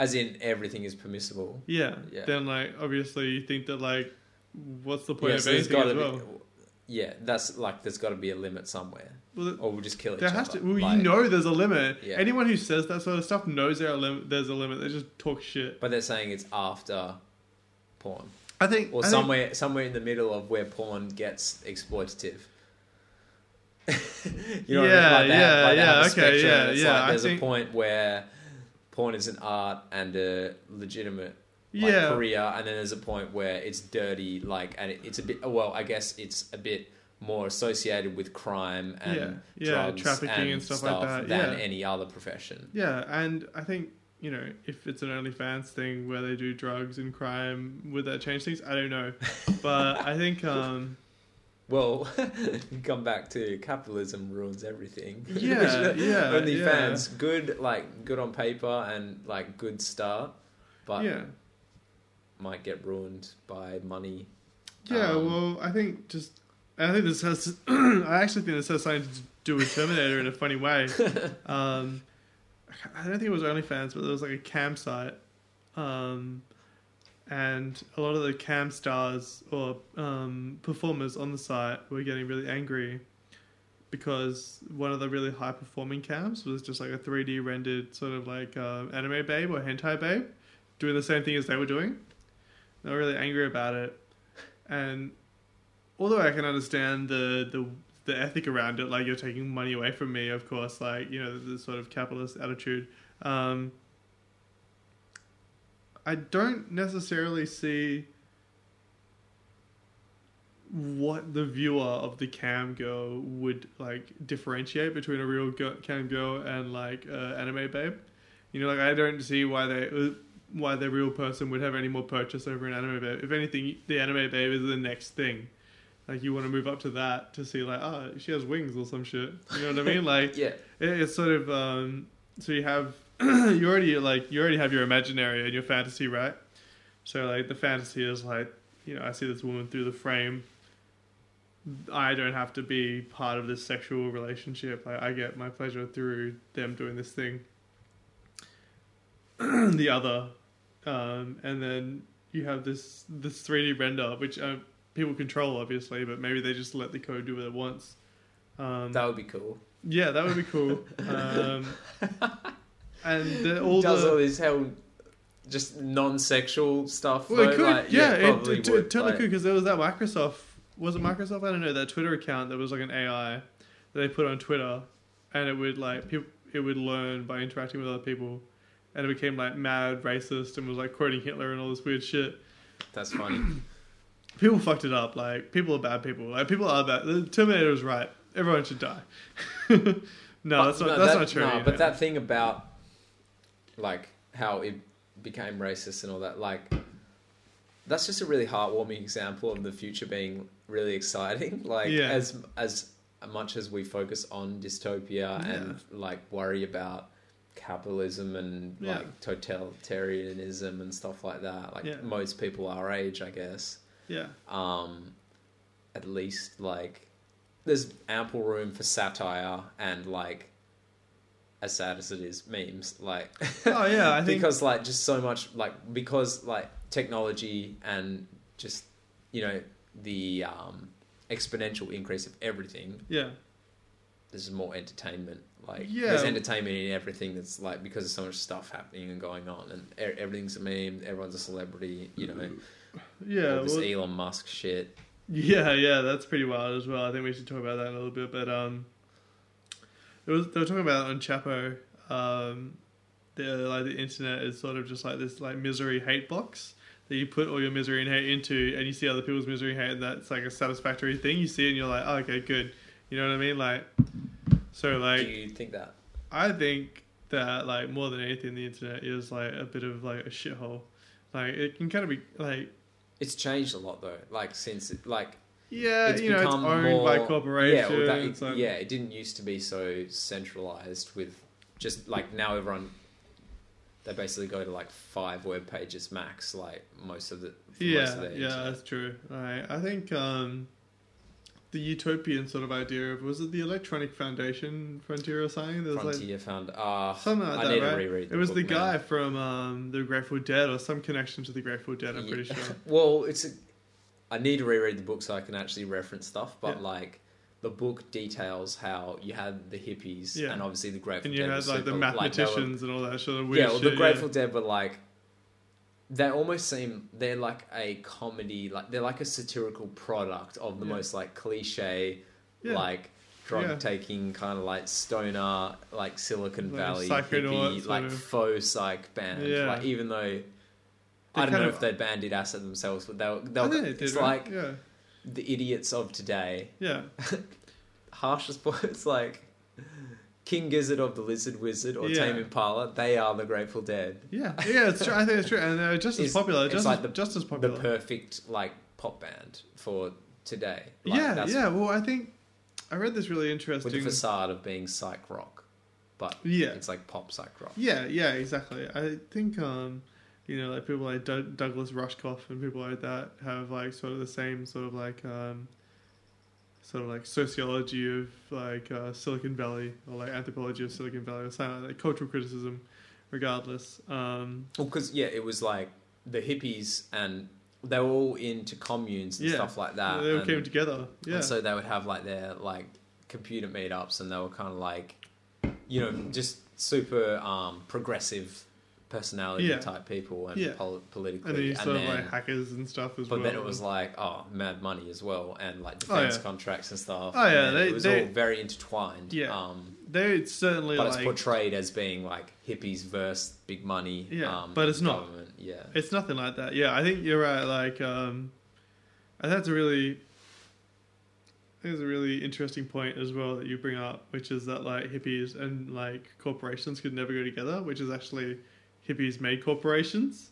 As in, everything is permissible. yeah, Yeah. then like obviously you think that like what's the point Yeah, of so anything as well? be. Yeah, that's like there's got to be a limit somewhere, well or we'll just kill each there other. has to. Well, Like- you know, there's a limit. Yeah. Anyone who says that sort of stuff knows there lim- there's a limit. They just talk shit. But they're saying it's after porn, I think or I think- somewhere somewhere in the middle of where porn gets exploitative. you know Yeah, what I mean? Like have- yeah, like yeah, okay, spectrum, yeah, it's yeah, Like there's think- a point where porn is an art and a legitimate like, yeah. career, and then there's a point where it's dirty, like, and it, it's a bit. Well, I guess it's a bit more associated with crime and Yeah, yeah, trafficking and stuff like that, than yeah. any other profession. Yeah, and I think you know if it's an OnlyFans thing where they do drugs and crime, would that change things? I don't know, but I think um, Well, you come back to capitalism ruins everything. Yeah, Which, yeah, OnlyFans, good, like good on paper and like good start, but yeah, might get ruined by money. yeah. Um, well, I think just I think this has. I actually think this has something to do with Terminator in a funny way. Um, I don't think it was OnlyFans, but there was like a campsite. um, and a lot of the cam stars or um, performers on the site were getting really angry because one of the really high performing cams was just like a 3D rendered sort of like uh, anime babe or hentai babe doing the same thing as they were doing. They were really angry about it, and although I can understand the the the ethic around it, like you're taking money away from me, of course, like you know the, sort of capitalist attitude. Um, I don't necessarily see what the viewer of the cam girl would like differentiate between a real girl, cam girl and like uh, anime babe. You know, like I don't see why they uh, why the real person would have any more purchase over an anime babe. If anything, the anime babe is the next thing. Like you want to move up to that to see like, oh, she has wings or some shit. You know what I mean? Like Yeah, it- it's sort of um, so you have you already like you already have your imaginary and your fantasy, right? So like the fantasy is like you know I see this woman through the frame. I don't have to be part of this sexual relationship. Like I get my pleasure through them doing this thing. the other, um, and then you have this this three D render, which uh, people control obviously, but maybe they just let the code do what it wants. Um, that would be cool. yeah, that would be cool. um, and the, all Does the all this hell just non-sexual stuff? well, though? it could, Like, yeah, it, it, it would, totally like- could because there was that Microsoft was it Microsoft? I don't know that Twitter account that was like an AI that they put on Twitter, and it would like people it would learn by interacting with other people, and it became like mad racist and was like quoting Hitler and all this weird shit. That's funny. People fucked it up. Like people are bad people. Like people are bad. The Terminator was right. Everyone should die. no, But- that's not no, that's that- not true. no, but know. that thing about like how it became racist and all that, like that's just a really heartwarming example of the future being really exciting. Like Yeah. as as much as we focus on dystopia and like worry about capitalism and Yeah. like totalitarianism and stuff like that, like Yeah. most people our age, I guess yeah. um, at least like there's ample room for satire and like as sad as it is memes like Oh yeah, I think because like just so much like because like technology and just you know the um, exponential increase of everything yeah. there's more entertainment like Yeah. there's entertainment in everything that's like because there's so much stuff happening and going on and e- everything's a meme everyone's a celebrity you know Yeah, all this well, Elon Musk shit yeah, yeah. That's pretty wild as well. I think we should talk about that in a little bit. But um, it was they were talking about on Chapo. Um, the like the internet is sort of just like this like misery hate box that you put all your misery and hate into, and you see other people's misery and hate, and that's like a satisfactory thing. You see it, and you're like, oh, okay, good. You know what I mean? Like, so like, Do you think that? I think that like more than anything, the internet is like a bit of like a shithole. Like it can kind of be like It's changed a lot though. Like since it, like yeah, it's you know, it's owned more, by Yeah, corporations. well, that, and- yeah, it didn't used to be so centralized with just like now everyone they basically go to like five web pages max like most of the for most yeah, of the yeah, internet. that's true. Right. I think um, the utopian sort of idea of was it the Electronic Foundation Frontier or something? There was like Frontier found uh something like I that, need right? to reread it was book the guy from um, the Grateful Dead or some connection to the Grateful Dead. I'm pretty sure. Well, it's a, I need to reread the book so I can actually reference stuff, but Yeah. like the book details how you had the hippies Yeah. and obviously the Grateful And you Dead had like the super- like, were- mathematicians and all that sort of weird yeah, well, shit. the Grateful Dead were like they almost seem they're like a comedy, like they're like a satirical product of the Yeah. most like cliche, Yeah. like drug taking kind of like stoner, like Silicon Like Valley psychonaut hippie, like of- faux psych band. Yeah. Like even though I don't know of- if they banded acid themselves, but they'll they'll think they it's right? like yeah, the idiots of today. yeah, Harshest words like King Gizzard of the Lizard Wizard or Yeah. Tame Impala, they are the Grateful Dead. yeah, yeah. It's true. I think it's true, and they're just as It's- popular. it's Just like as, the- just as popular. The perfect like pop band for today. Like, yeah, yeah. Well, I think I read this really With the interesting. facade of being psych rock, but Yeah, it's like pop psych rock. Yeah, yeah, exactly. I think um, you know, like people like Doug Douglas Rushkoff and people like that have like sort of the same sort of like um, sort of like sociology of like uh, Silicon Valley or like anthropology of Silicon Valley or something like that, cultural criticism, regardless. Um, Well, because yeah, it was like the hippies and they were all into communes and Yeah. stuff like that. they all and- came together. Yeah, And so they would have like their like computer meetups, and they were kind of like, you know, just super um, progressive personality Yeah. type people and Yeah. pol- politically. and then you and then- like hackers and stuff as but well. But then it was like, oh, mad money as well, and like Oh, defense yeah. contracts and stuff. Oh, yeah, they- it was they- all very intertwined. Yeah. um, they certainly but like it's portrayed as being like hippies versus big money. Yeah, um, but it's not. Yeah, It's nothing like that. Yeah, I think you're right. Like, um, I that's a really, I think it's a really interesting point as well that you bring up, which is that like hippies and like corporations could never go together, which is actually hippies made corporations.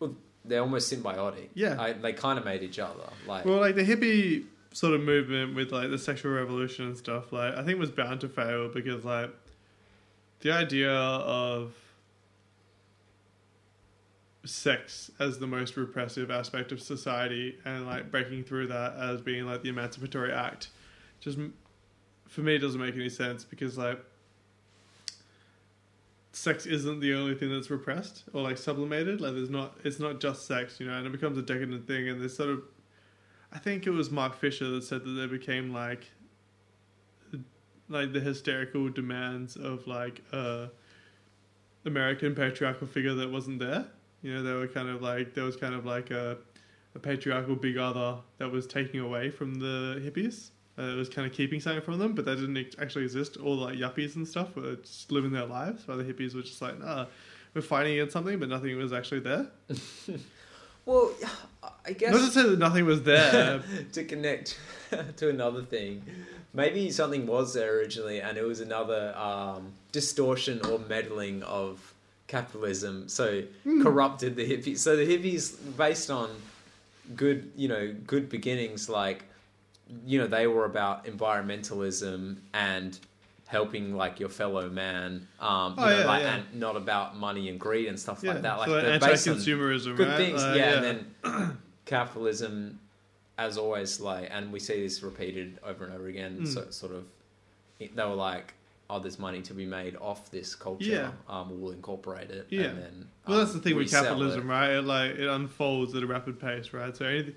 Well, they're almost symbiotic. Yeah. I, they kind of made each other. Like, Well, like the hippie sort of movement with like the sexual revolution and stuff, like I think was bound to fail because like the idea of sex as the most repressive aspect of society and like breaking through that as being like the emancipatory act just for me doesn't make any sense because like sex isn't the only thing that's repressed or like sublimated like there's not it's not just sex you know and it becomes a decadent thing and there's sort of I think it was Mark Fisher that said that they became like like the hysterical demands of like a American patriarchal figure that wasn't there. You know, they were kind of like there was kind of like a, a patriarchal big other that was taking away from the hippies. Uh, it was kind of keeping something from them, but that didn't actually exist. All like yuppies and stuff were just living their lives, while the hippies were just like, nah, we're fighting against something, but nothing was actually there. well, I guess Not to say that nothing was there. to connect to another thing. Maybe something was there originally, and it was another um, distortion or meddling of capitalism. So Hmm. corrupted the hippies. So the hippies, based on good, you know, good beginnings, like you know, they were about environmentalism and helping like your fellow man. Um, you Oh, know, yeah, like, yeah. and not about money and greed and stuff yeah, like that. Like so like they're based on anti-consumerism, good right? things, Like, yeah, And then capitalism, as always, like, and we see this repeated over and over again. Mm. So, sort of, they were like, "Oh, there's money to be made off this culture. Yeah. Um, we'll incorporate it." Yeah. And then, Well, that's um, the thing with capitalism, it. right? It like it unfolds at a rapid pace, right? So anything,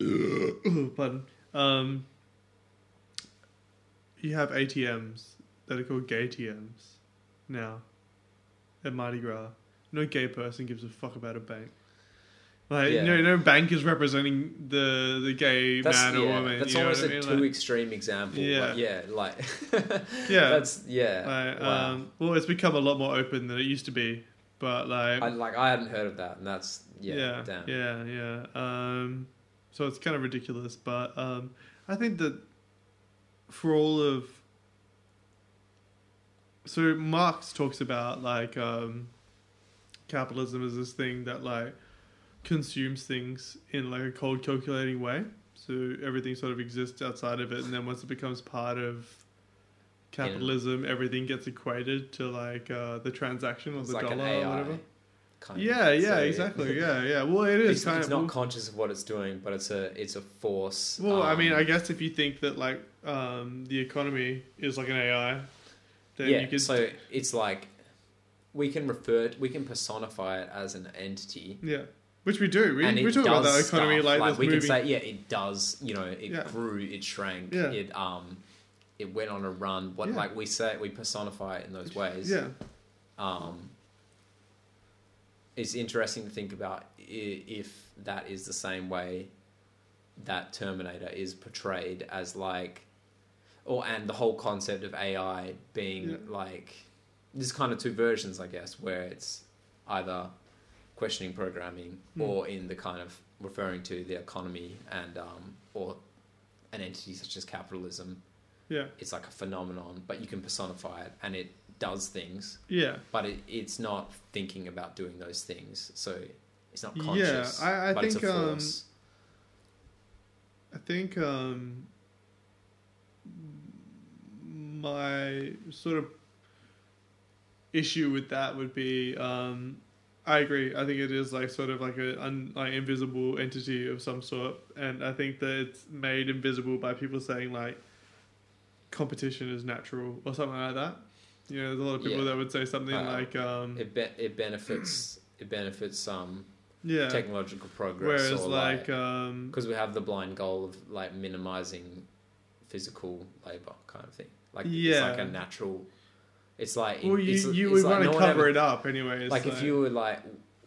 pardon. Um, you have ATMs that are called gay TMs now at Mardi Gras. No gay person gives a fuck about a bank. Like Yeah. no, no bank is representing the the gay That's, man or yeah, woman. that's almost what I a mean? too Like- extreme example. Yeah. Yeah, yeah, like Yeah. that's yeah. Like, wow. um, well, it's become a lot more open than it used to be, but like, I like I hadn't heard of that, and that's yeah, yeah, damn. yeah, yeah. Um, so it's kind of ridiculous, but um, I think that for all of so Marx talks about like um, capitalism as this thing that like consumes things in like a cold calculating way. So everything sort of exists outside of it, and then once it becomes part of capitalism, everything gets equated to like uh, the transaction or It's the like dollar or whatever. Kind of. Yeah, yeah, So- exactly. Yeah, yeah. Well, it is It's, kind it's of. not well, conscious of what it's doing, but it's a it's a force. well, I mean, um, I guess if you think that like um, the economy is like an AI, then yeah. you could. So it's like we can refer, we can personify it as an entity. yeah, which we do. We, we talk about that economy stuff. like, like we moving. can say, yeah, it does. You know, it Yeah. grew, it shrank, Yeah. it um, it went on a run. What Yeah. like we say, we personify it in those ways. yeah, um, it's interesting to think about if that is the same way that Terminator is portrayed as like, or and the whole concept of AI being Yeah. like, there's kind of two versions, I guess, where it's either questioning programming Hmm. or in the kind of referring to the economy and um, or an entity such as capitalism. yeah, It's like a phenomenon, but you can personify it and it does things yeah. but it, it's not thinking about doing those things so it's not Yeah, conscious I- I but it's think, um, I think um, my sort of issue with that would be um, I agree. I think it is like sort of like an un, like invisible entity of some sort, and I think that it's made invisible by people saying like competition is natural or something like that. You know, there's a lot of people Yeah. that would say something Uh, like um, it be, it benefits it benefits um yeah, technological progress whereas or like like um, because we have the blind goal of like minimizing physical labor kind of thing like it's Yeah. like a natural it's like well, you it's, you it's would like want to cover ever- it up anyway. like if you were like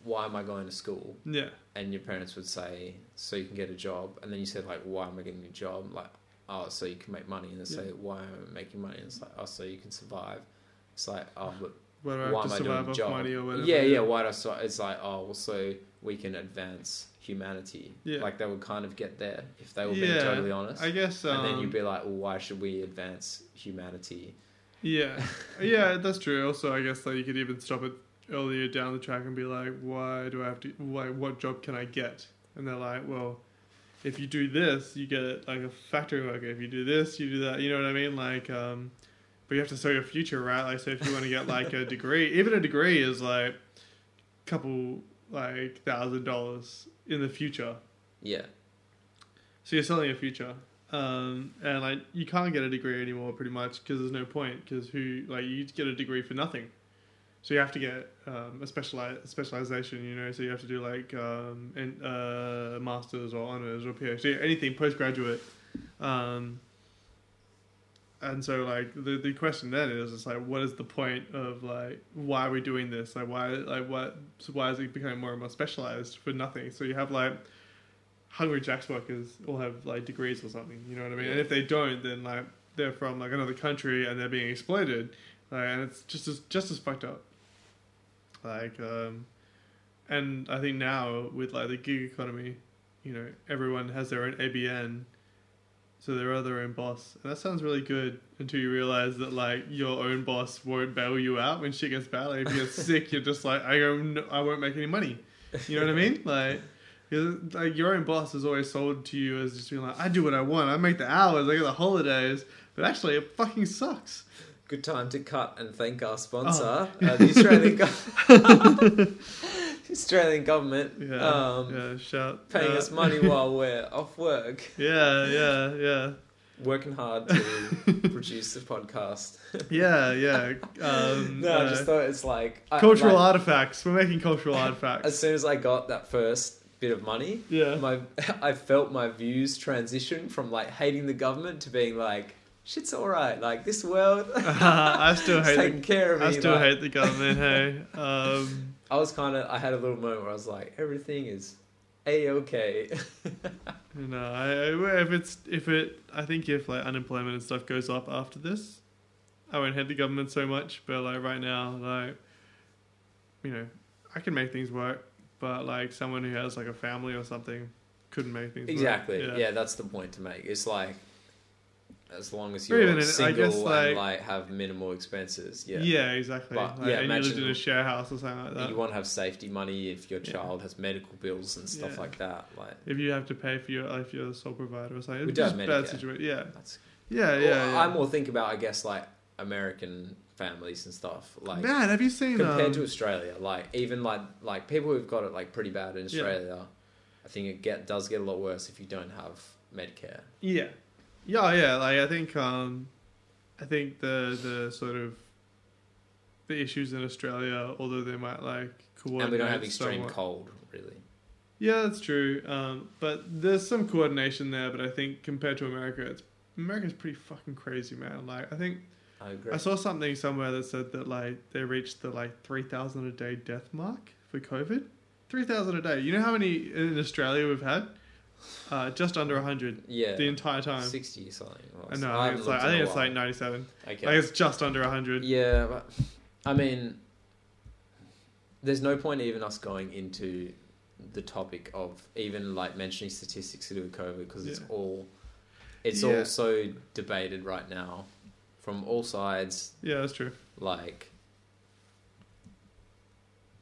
why am I going to school yeah and your parents would say, "So you can get a job," and then you said, "Like, why am I getting a job?" Like, "Oh, so you can make money," and they say, "Why am I making money?" And it's like, "Oh, so you can survive." It's like, "Oh, but why am I doing off job?" money or whatever. yeah, yeah. Why do I? So it's like, oh, well, so we can advance humanity. Yeah. Like they would kind of get there if they were being totally honest. I guess. Um, and then you'd be like, well, why should we advance humanity? Yeah, yeah, that's true. Also, I guess like you could even stop it earlier down the track and be like, why do I have to? Why? What job can I get? And they're like, well, if you do this, you get like a factory worker. If you do this, you do that. You know what I mean? Like, um, but you have to sell your future, right? Like, so if you want to get like a degree, even a degree is like a couple like thousand dollars in the future. Yeah, So you're selling your future, um, and like you can't get a degree anymore, pretty much, because there's no point. Because who like you get a degree for nothing, so you have to get um, a speciali- specialization. You know, so you have to do like um, and uh, masters or honors or PhD, anything postgraduate. Um, and so like the the question then is it's like what is the point of like why are we doing this? Like why like what why is it becoming more and more specialized for nothing? So you have like hungry jacks workers all have like degrees or something you know what i mean? And if they don't then like they're from like another country and they're being exploited. Like, and it's just as just as fucked up. Like um and i think now with like the gig economy you know everyone has their own abn so they're their own boss, and that sounds really good until you realize that like your own boss won't bail you out when shit gets bad. Like if you're sick, you're just like I don't, I won't make any money. You know what I mean? Like, like your own boss is always sold to you as just being like I do what I want, I make the hours, I get the holidays, but actually it fucking sucks. good time to cut and thank our sponsor, Oh. uh, the Australian Australian government. Yeah, um, yeah, shout paying uh, us money while we're off work, Yeah, yeah, yeah. working hard to produce the podcast. Yeah, yeah. Um, no, I uh, just thought it's like I- cultural like, artifacts. We're making cultural artifacts. As soon as I got that first bit of money, yeah. my I felt my views transition from like hating the government to being like shit's all right. Like this world, I still hate. taking The, care of me. I still like- hate the government. Hey, um, I was kind of I had a little moment where I was like everything is A okay. No, I, I- if it's if it, I think if like unemployment and stuff goes up after this, I won't hate the government so much. But like right now, like you know, I can make things work, but like someone who has like a family or something couldn't make things exactly. work. Yeah. that's the point to make. It's like as long as you're even single guess, like- and like have minimal expenses. Yeah. yeah, exactly. But, like, yeah, and you lived in a share house or something like that. You want to have safety money if your Yeah. child has medical bills and stuff Yeah. like that. Like if you have to pay for your if you're the sole provider or something, We it's just have a bad situation. Yeah, that's yeah, yeah. Yeah. I more think about, I guess, like American families and stuff. Like Man, have you seen compared um, to Australia, like even like like people who've got it like pretty bad in Yeah. Australia, I think it get does get a lot worse if you don't have Medicare. Yeah, yeah, yeah. Like I think, um, I think the the sort of the issues in Australia, although they might like coordinate. and we don't have extreme somewhat- cold, really. Yeah, that's true. Um, but there's some coordination there. But I think compared to America, it's America's pretty fucking crazy, man. Like I think I agree. I saw something somewhere that said that like they reached the like three thousand a day death mark for COVID. Three thousand a day. You know how many in Australia we've had? Uh, just under hundred yeah, the entire time. sixty something. Well, I know. I think it's like, I think it's like ninety-seven. okay. Like it's just under hundred. Yeah, but I mean, there's no point even us going into the topic of even like mentioning statistics to do with COVID because it's Yeah. all it's Yeah. all so debated right now from all sides. Yeah, that's true. Like,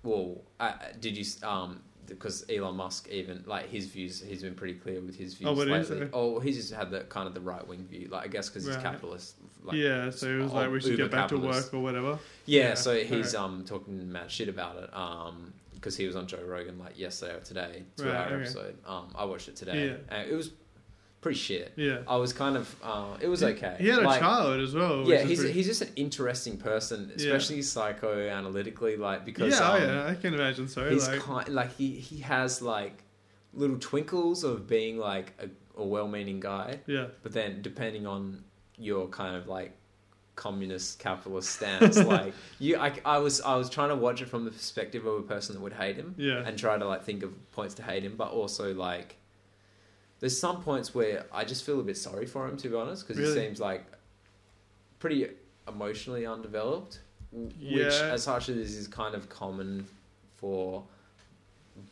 well, I, did you um because Elon Musk even like his views he's been pretty clear with his views Oh, what is lately. it? Oh, he's just had the kind of the right wing view, like I guess because he's Right. capitalist. Like, yeah, so it was like we should uber get back to work or whatever. Yeah, Yeah, so he's alright. um talking mad shit about it um because he was on Joe Rogan like yesterday or today, two Right, hour okay. episode. Um, I watched it today. Yeah. And it was pretty shit. Yeah. I was kind of uh, it was He- okay. He had a Like, child as well. Yeah, he's pretty- he's just an interesting person, Yeah. especially psychoanalytically, like because yeah, oh, um, yeah, I can imagine so. he's Like, kind like he he has like little twinkles of being like a, a well-meaning guy, yeah, but then depending on your kind of like communist capitalist stance like you I, I was i was trying to watch it from the perspective of a person that would hate him yeah, and try to like think of points to hate him but also like there's some points where i just feel a bit sorry for him to be honest because Really? he seems like pretty emotionally undeveloped w- which Yeah. as such as is kind of common for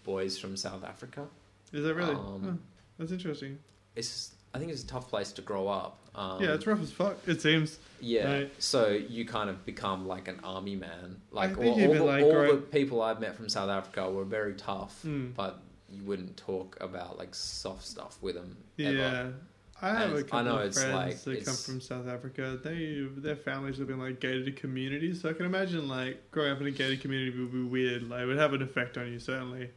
boys from south africa Is that really? Um, that's interesting. it's i think it's a tough place to grow up um, yeah, it's rough as fuck. It seems. Yeah. Right. So you kind of become like an army man. Like all, all, the, like, all the people I've met from South Africa were very tough, Mm. but you wouldn't talk about like soft stuff with them. Ever. Yeah. I have And a couple I know of it's friends like- that come from South Africa. They their families have been like gated communities, so I can imagine like growing up in a gated community would be weird. Like it would have an effect on you certainly.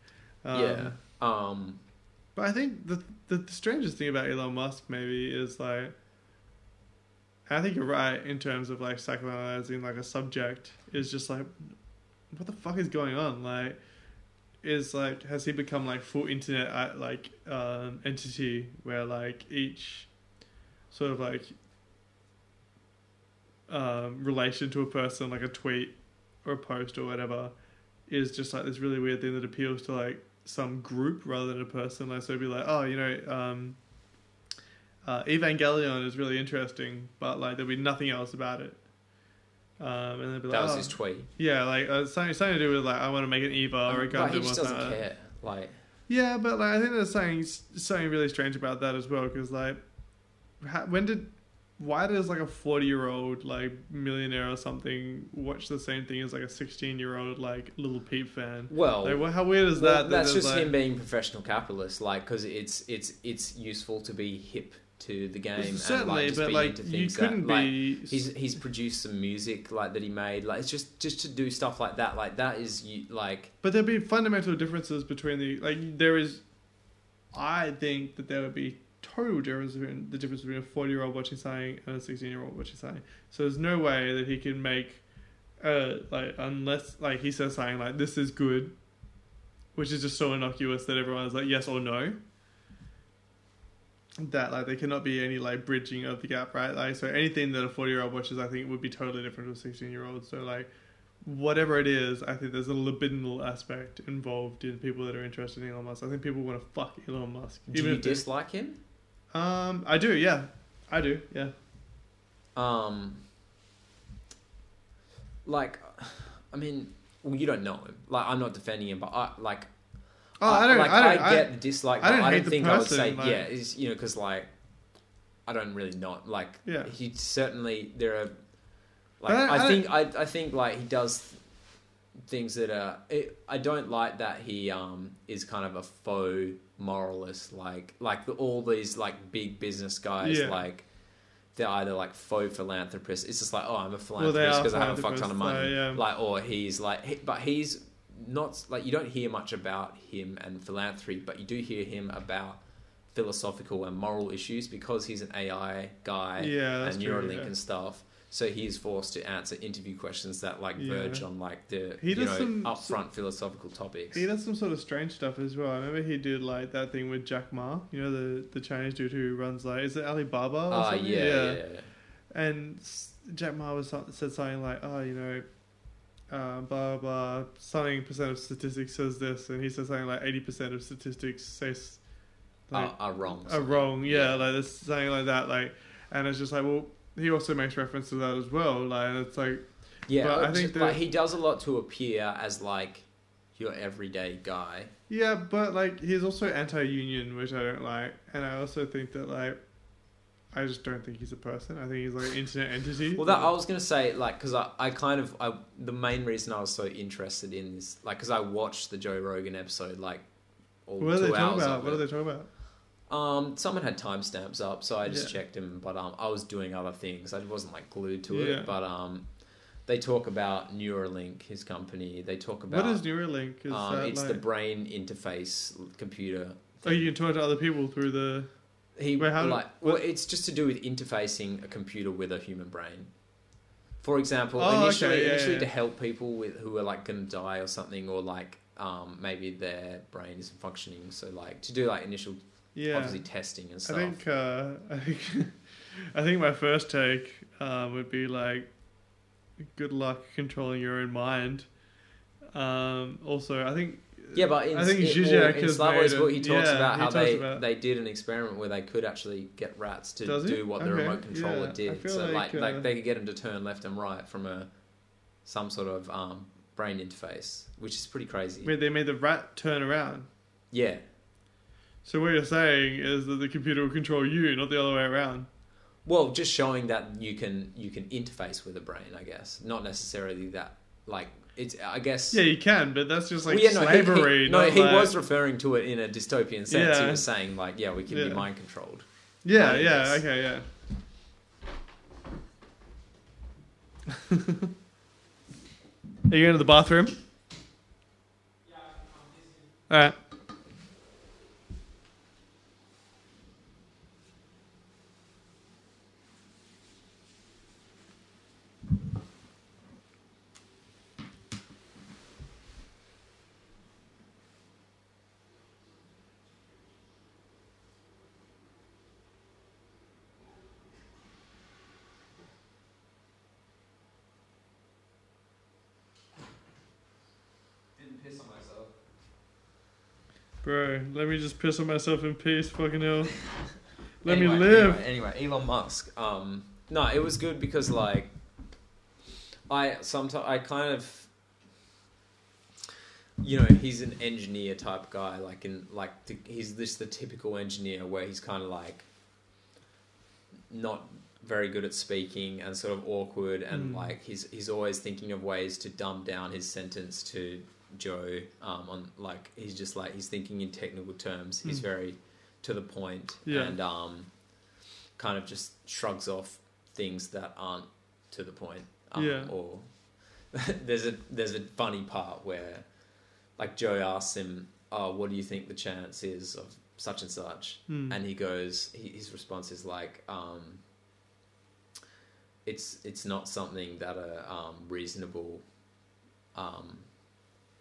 Um, yeah. Um. But I think the, the the strangest thing about Elon Musk maybe is like I think you're right in terms of like psychoanalyzing like a subject is just like what the fuck is going on? Like is like has he become like full internet uh, like um, entity where like each sort of like um, relation to a person like a tweet or a post or whatever is just like this really weird thing that appeals to like some group rather than a person. Like, so it'd be like, oh, you know, um, uh, Evangelion is really interesting, but like there'd be nothing else about it. Um, and they'd be That like, was oh. his tweet. yeah, like uh, something, something to do with like I want to make an Eva or a Um, but he just doesn't care. Like. Yeah, but like I think there's something something really strange about that as well because like, how, when did why does like a forty year old like millionaire or something watch the same thing as like a sixteen year old like Lil Peep fan? Well. Like, wha- how weird is well, that? that's there's, just like- him being professional capitalist, like because it's it's it's useful to be hip to the game Certainly, and like but like you couldn't that, like, be. he's he's produced some music like that he made like it's just just to do stuff like that like that is you like But there'd be fundamental differences between the like there is. I think that there would be total difference between the difference between a forty year old watching something and a sixteen year old watching something. So there's no way that he can make, uh, like unless like he says something like this is good, which is just so innocuous that everyone's like yes or no. That like there cannot be any like bridging of the gap, right? Like so anything that a forty year old watches, I think would be totally different to a sixteen year old. So like whatever it is, I think there's a libidinal aspect involved in people that are interested in Elon Musk. I think people want to fuck Elon Musk. Do you they- dislike him? Um, I do. Yeah, I do. Yeah. Um, like, I mean, well, you don't know him. Like, I'm not defending him, but I like. Oh, I don't. Like, I don't. I, get the dislike. I don't I don't think I would say like- yeah. Is you know because like, I don't really not like. Yeah. He certainly there are. Like I I, I think I I think like he does things that are. It, I don't like that he um is kind of a faux moralist. Like like the, all these like big business guys Yeah. like. They're either like faux philanthropists. It's just like, oh, I'm a philanthropist because I have a fuck ton of money. yeah. Like, or he's like, he, but he's not like you don't hear much about him and philanthropy, but you do hear him about philosophical and moral issues because he's an AI guy Yeah, and true, Neuralink yeah. and stuff. So he's forced to answer interview questions that like Yeah. verge on like the He does know some- upfront philosophical topics. He does some sort of strange stuff as well. I remember he did like that thing with Jack Ma. You know the the Chinese dude who runs like is it Alibaba? Ah, something? yeah, yeah, yeah. And Jack Ma was said something like, "Oh, you know, uh, blah blah, something percent of statistics says this," and he says something like eighty percent of statistics says like are, are wrong. are wrong. Yeah, like there's something like that. Like, and it's just like, well, he also makes reference to that as well. Like, and it's like, Yeah, But I think like that- he does a lot to appear as like your everyday guy. yeah, but like he's also anti-union, which I don't like, and I also think that like. I just don't think he's a person. I think he's like an internet entity. Well, that I was gonna say, like, because I, I kind of, I the main reason I was so interested in this, like, because I watched the Joe Rogan episode, like, all what are they two talking hours about? What are they talking about? Um, someone had timestamps up, so I just Yeah. checked them, but um, I was doing other things. I wasn't like glued to Yeah. it, but um, they talk about Neuralink, his company. They talk about what is Neuralink? Is um, it's like, the brain interface computer. oh, you can talk to other people through the. He Wait, like well, it's just to do with interfacing a computer with a human brain. For example, Oh, okay, initially, yeah, initially yeah. to help people with who are like going to die or something, or like um, maybe their brain isn't functioning. So like to do like initial Yeah, obviously testing and stuff. I think uh, I think I think my first take um, would be like, good luck controlling your own mind. Um, also, I think yeah, but in, I think in, Zizek in Slavoj's book, he talks yeah, about how they about- they did an experiment where they could actually get rats to do what the Okay, remote controller yeah. Did. So like like, like uh, they could get them to turn left and right from a some sort of um, brain interface, which is pretty crazy. wait, they made the rat turn around. Yeah. So what you're saying is that the computer will control you, not the other way around. Well, just showing that you can you can interface with a brain, I guess. Not necessarily that like it's I guess Yeah, you can, but that's just like Well, yeah, no, he- slavery. He, no, not he like- was referring to it in a dystopian sense. He was saying like, yeah, we can Yeah. be mind controlled. Yeah, Mind yeah, this. okay, yeah. Are you going to the bathroom? All right. Didn't piss on myself. Bro, let me just piss on myself in peace, fucking hell. Let Anyway, me live. Anyway, anyway, Elon Musk. Um, no, it was good because like, I sometimes I kind of, you know, he's an engineer type guy. Like in like the, he's just the typical engineer where he's kind of like, not very good at speaking and sort of awkward and Mm. like he's he's always thinking of ways to dumb down his sentence to Joe. Um, on like he's just like he's thinking in technical terms. He's Mm. very to the point Yeah. and um, kind of just shrugs off things that aren't to the point. Um, Yeah. Or there's a there's a funny part where like Joe asks him, "Oh, what do you think the chance is of such and such?" Hmm. and he goes he, his response is like um, it's it's not something that a um, reasonable um,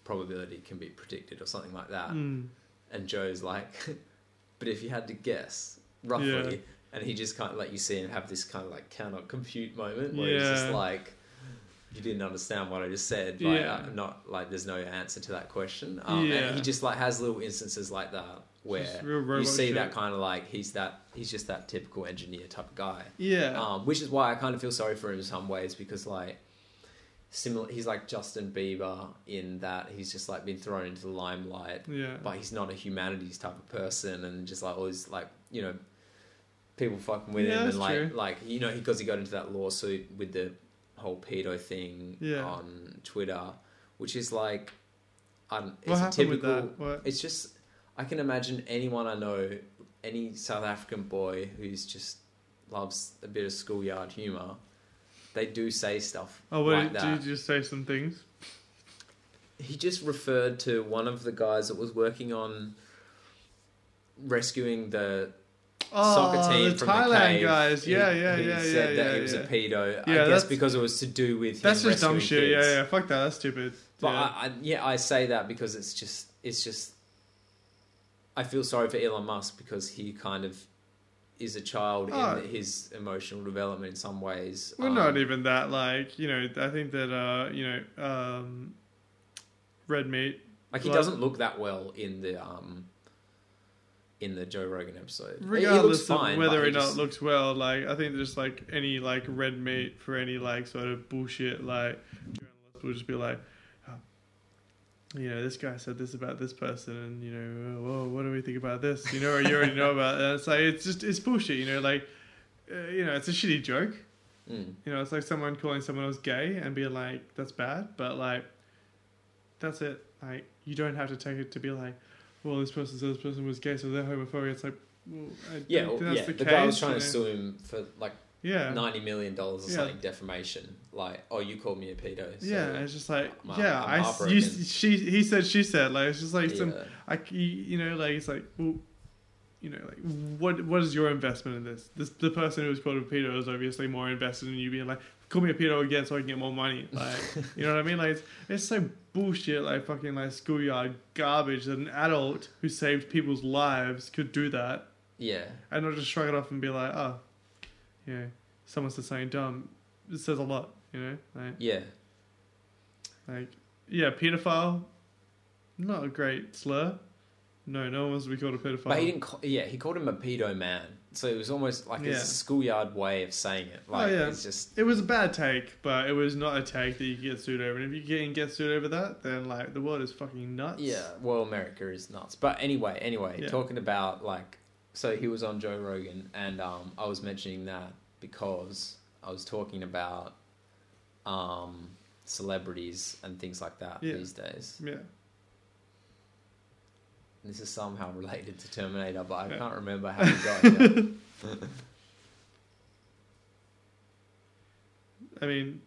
probability can be predicted or something like that Hmm. and joe's like but if you had to guess roughly Yeah. and he just kind of let you see him have this kind of like cannot compute moment where he's just like you didn't understand what I just said. Like, Yeah. uh, not like there's no answer to that question. Um, Yeah. And he just like has little instances like that where you see shit. that kind of like he's that he's just that typical engineer type of guy. Yeah. Um, which is why I kind of feel sorry for him in some ways because like similar he's like Justin Bieber in that he's just like been thrown into the limelight yeah. but he's not a humanities type of person and just like always like you know people fucking with Yeah, him and like true. like you know because he got into that lawsuit with the whole pedo thing Yeah. on Twitter which is like I don't, it's what a typical it's just I can imagine anyone I know any South African boy who's just loves a bit of schoolyard humor they do say stuff Oh, what like did you just say some things? he just referred to one of the guys that was working on rescuing the Oh, soccer team the from Thailand the cave. guys. Yeah, He- yeah, he yeah, said yeah, that yeah, he was yeah. a pedo. Yeah, I guess that's- because it was to do with That's just dumb shit. kids. Yeah, yeah. Fuck that. That's stupid. But yeah. I, I, yeah, I say that because it's just it's just I feel sorry for Elon Musk because he kind of is a child Oh. in his emotional development in some ways. Well, Um, not even that. Like, you know, I think that, uh, you know, um, red meat. like he like- doesn't look that well in the um in the Joe Rogan episode. Regardless looks fine, of whether or he not just- looks well, like I think just like any like red meat for any like sort of bullshit, like journalists will just be like, you know, this guy said this about this person, and you know, well, what do we think about this? You know, or you already know about. It. It's like it's just it's bullshit. You know, like uh, you know, it's a shitty joke. Mm. You know, it's like someone calling someone else gay and being like, that's bad, but like, that's it. Like, you don't have to take it to be like, well, this person said this person was gay, so they're homophobic. It's like, well, I Yeah, think well, that's yeah. the, The, guy was trying you to sue him for like Yeah. ninety million dollars or Yeah. something defamation. Like, oh, you called me a pedo. So, yeah, it's just like, I'm- yeah, I'm I, you, she, he said, she said, like, it's just like some, yeah. I, you, you know, like, it's like, well, you know, like, what, what is your investment in this? This, the person who was called a pedo is obviously more invested in you being like, call me a pedo again so I can get more money. Like, you know what I mean? Like, it's, it's so bullshit, like fucking like schoolyard garbage that an adult who saved people's lives could do that yeah, and not just shrug it off and be like, oh, you know, someone said something dumb. It says a lot, you know? Like, yeah. like, yeah, pedophile, not a great slur. No, no one wants to be called a pedophile. But he didn't. Call, yeah, he called him a pedo man. So it was almost like Yeah. it's a schoolyard way of saying it. Like oh, yeah. it's just It was a bad take, but it was not a take that you could get sued over. And if you can get sued over that, then like the world is fucking nuts. yeah. Well, America is nuts. But anyway, anyway, Yeah. talking about like, so he was on Joe Rogan, and um, I was mentioning that because I was talking about um, celebrities and things like that Yeah. these days. Yeah. This is somehow related to Terminator, but I Yeah. can't remember how we got here. I mean,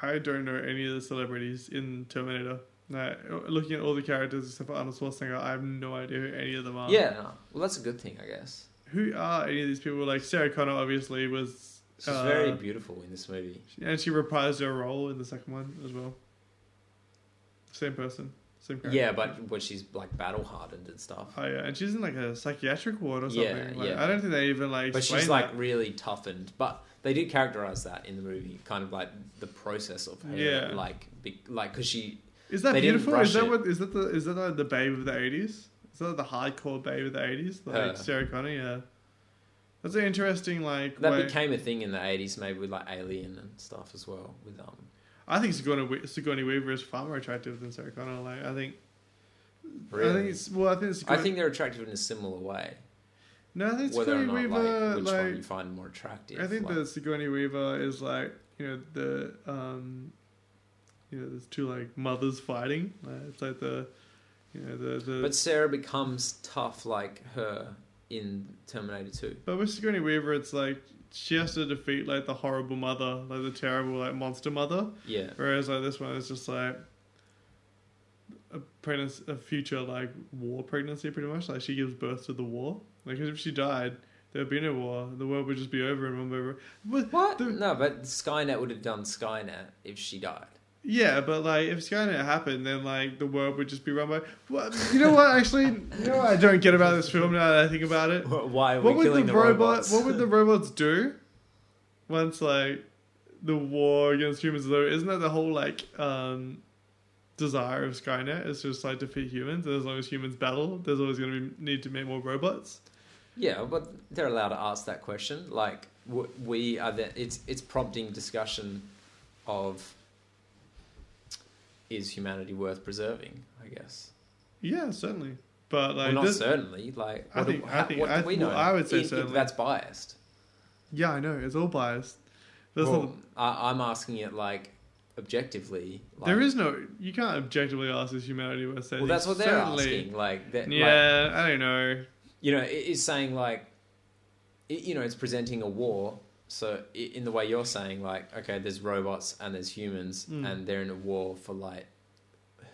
I don't know any of the celebrities in Terminator. Like, looking at all the characters except for Arnold Schwarzenegger, I have no idea who any of them are. yeah, no. well, that's a good thing, I guess. Who are any of these people? Like Sarah Connor, obviously was, She's uh, very beautiful in this movie. and she reprised her role in the second one as well. Same person, same character. Yeah, but but she's like battle hardened and stuff. Oh yeah, and she's in like a psychiatric ward or something. Yeah, like, yeah. I don't think they even like. But she's like that. really toughened. But they did characterize that in the movie, kind of like the process of her, Yeah. like be, like because she Is that they beautiful? Is that it. what? Is that the? Is that like the babe of the eighties? Is that the hardcore babe of the eighties? Like Her. Sarah Connor, yeah. That's an interesting like. that way- became a thing in the eighties, maybe with like Alien and stuff as well. With um, I think Sigourney, Sigourney Weaver is far more attractive than Sarah Connor. Like I think. I Really? think it's well. I think I Sigourney, think they're attractive in a similar way. no. I think Whether or Sigourney not Weaver like which like. one you find more attractive. I think like, that Sigourney Weaver is like you know the um, you know there's two like mothers fighting. Like, it's like the you know the the. But Sarah becomes tough like her in Terminator Two. But with Sigourney Weaver, it's like she has to defeat like the horrible mother, like the terrible like monster mother. Yeah, Whereas like this one is just like a pregnancy, a future like war pregnancy, pretty much. Like she gives birth to the war. Like if she died, there'd be no war. The world would just be over and one by one. But, what? the- no, but Skynet would have done Skynet if she died. Yeah, but like if Skynet happened, then like the world would just be run by. What, you know what? Actually, you know what I don't get about this film now that I think about it. Why are we What would killing the, the, robot? robots? What would the robots do once like the war against humans though isn't that the whole like um desire of skynet is just like defeat humans and as long as humans battle there's always going to be need to make more robots Yeah, but they're allowed to ask that question. Like we are, the, it's it's prompting discussion of is humanity worth preserving? I guess. yeah certainly but like well, not this- certainly. Like, I what do- think- I think- what do I- we know? well, I would say if certainly. that's biased. yeah i know it's all biased That's well, not, I, I'm asking it like objectively. Like, there is no you can't objectively ask is humanity worth saving Well, that's what they're Certainly. asking. Like, that, like, yeah i don't know you know, it is saying like, it, you know, it's presenting a war. So in the way you're saying, like, okay, there's robots and there's humans, Mm. and they're in a war for like,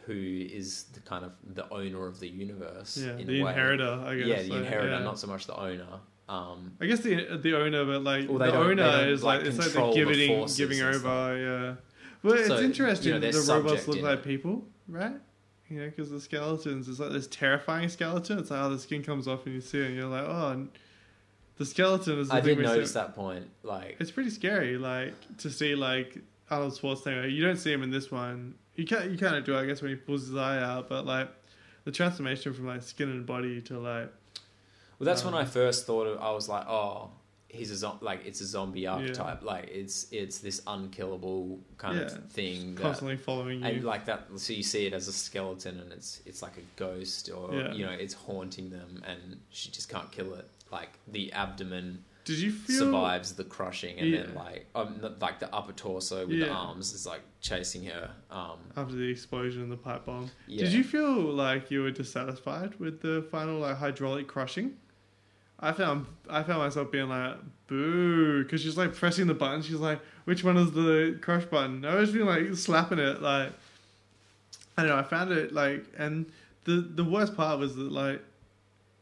who is the kind of the owner of the universe? yeah in the inheritor i guess Yeah, the like, inheritor, yeah. not so much the owner. Um, I guess the the owner, but like Well, the owner is like, like, it's like the giving forces giving over. Yeah, well, it's So, you interesting. know, the robots look like it. people, right? You know, because the skeletons is like this terrifying skeleton. It's like how the skin comes off and you see it, and you're like, oh, and the skeleton is. The I did notice that point. Like, It's pretty scary, like to see like Arnold Schwarzenegger. You don't see him in this one. You can't. You kind of do, I guess, when he pulls his eye out. But like the transformation from like skin and body to like Well, that's Um, when I first thought of. I was like, oh, he's a zo- like it's a zombie archetype. Like it's it's this unkillable kind Yeah, of thing. That, constantly following you. and like that, so you see it as a skeleton, and it's it's like a ghost, or Yeah. you know, it's haunting them, and she just can't kill it. Like the abdomen Did you feel survives the crushing, and then like um, the- like the upper torso with the arms is like chasing her. Um, after the explosion and the pipe bomb? yeah. Did you feel like you were dissatisfied with the final like hydraulic crushing? I found I found myself being like boo because she's like pressing the button. She's like, which one is the crush button? I was being like slapping it like I don't know. I found it like and the the worst part was that like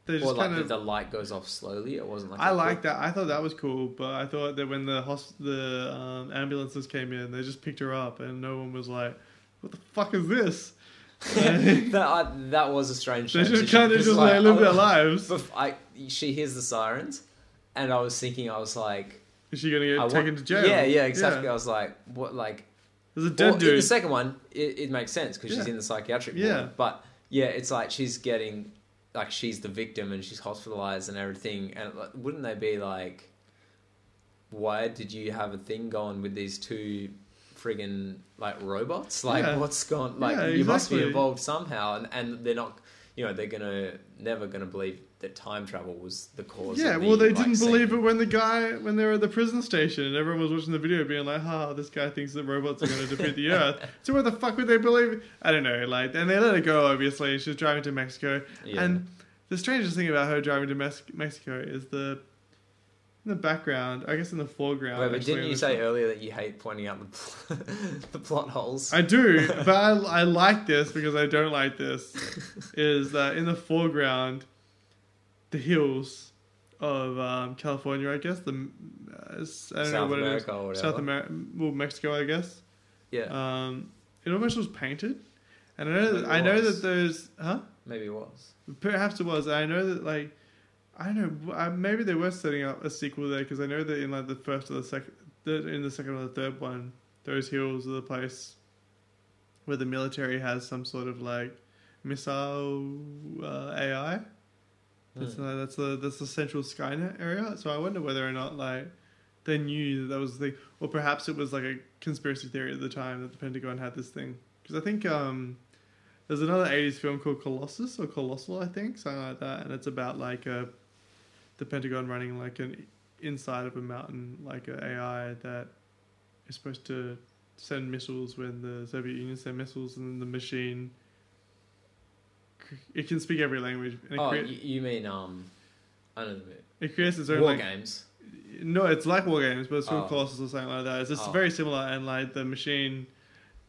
they just Or like kind the, of. the light goes off slowly. It wasn't like I like that. I thought that was cool, but I thought that when the hosp- the um, ambulances came in, they just picked her up, and no one was like, "What the fuck is this?" that that was a strange. They just kind of just like, live their lives. I, she hears the sirens, and I was thinking, I was like, Is she gonna get I want- taken to jail? Yeah, yeah, exactly. Yeah. I was like, what, like, There's a well, dead in the second one, it, it makes sense because she's in the psychiatric Yeah. ward. But yeah, it's like she's getting, like, she's the victim and she's hospitalized and everything. And wouldn't they be like, why did you have a thing going with these two? friggin' like robots like Yeah. what's gone like Yeah, you must be involved somehow and, and they're not you know they're gonna never gonna believe that time travel was the cause yeah, of the, well, they like, didn't believe it when the guy when they were at the prison station and everyone was watching the video, being like, "Ha, this guy thinks that robots are going to defeat the Earth." So what the fuck would they believe? I don't know. Like, and they let her go. Obviously, she's driving to Mexico, yeah. and the strangest thing about her driving to Mes- Mexico is the in the background. I guess in the foreground. Wait, but actually, didn't you say earlier that you hate pointing out the, the plot holes? I do, but I, I like this because I don't like this. is that in the foreground, the hills of um, California, I guess. The uh, I don't know South what America it or whatever. South America, well, Mexico, I guess. yeah, Um, it almost was painted, and I know that I know that there's huh. maybe it was. Perhaps it was. I know that like I don't know. I- Maybe they were setting up a sequel there because I know that in like the first or the second, in the second or the third one, those hills are the place where the military has some sort of like missile uh, AI. That's Hmm. uh, that's the that's the central Skynet area. So I wonder whether or not like they knew that that was the thing, or perhaps it was like a conspiracy theory at the time that the Pentagon had this thing. Because I think um, there's another '80s film called Colossus or Colossal, I think, something like that, and it's about like a the Pentagon running like an inside of a mountain, like an AI that is supposed to send missiles when the Soviet Union sent missiles, and then the machine it can speak every language. And Oh, crea- you, mean um, I don't know it creates its own war like games. no, it's like War Games, but it's called Oh. Colossus or something like that. It's just Oh. very similar, and like the machine,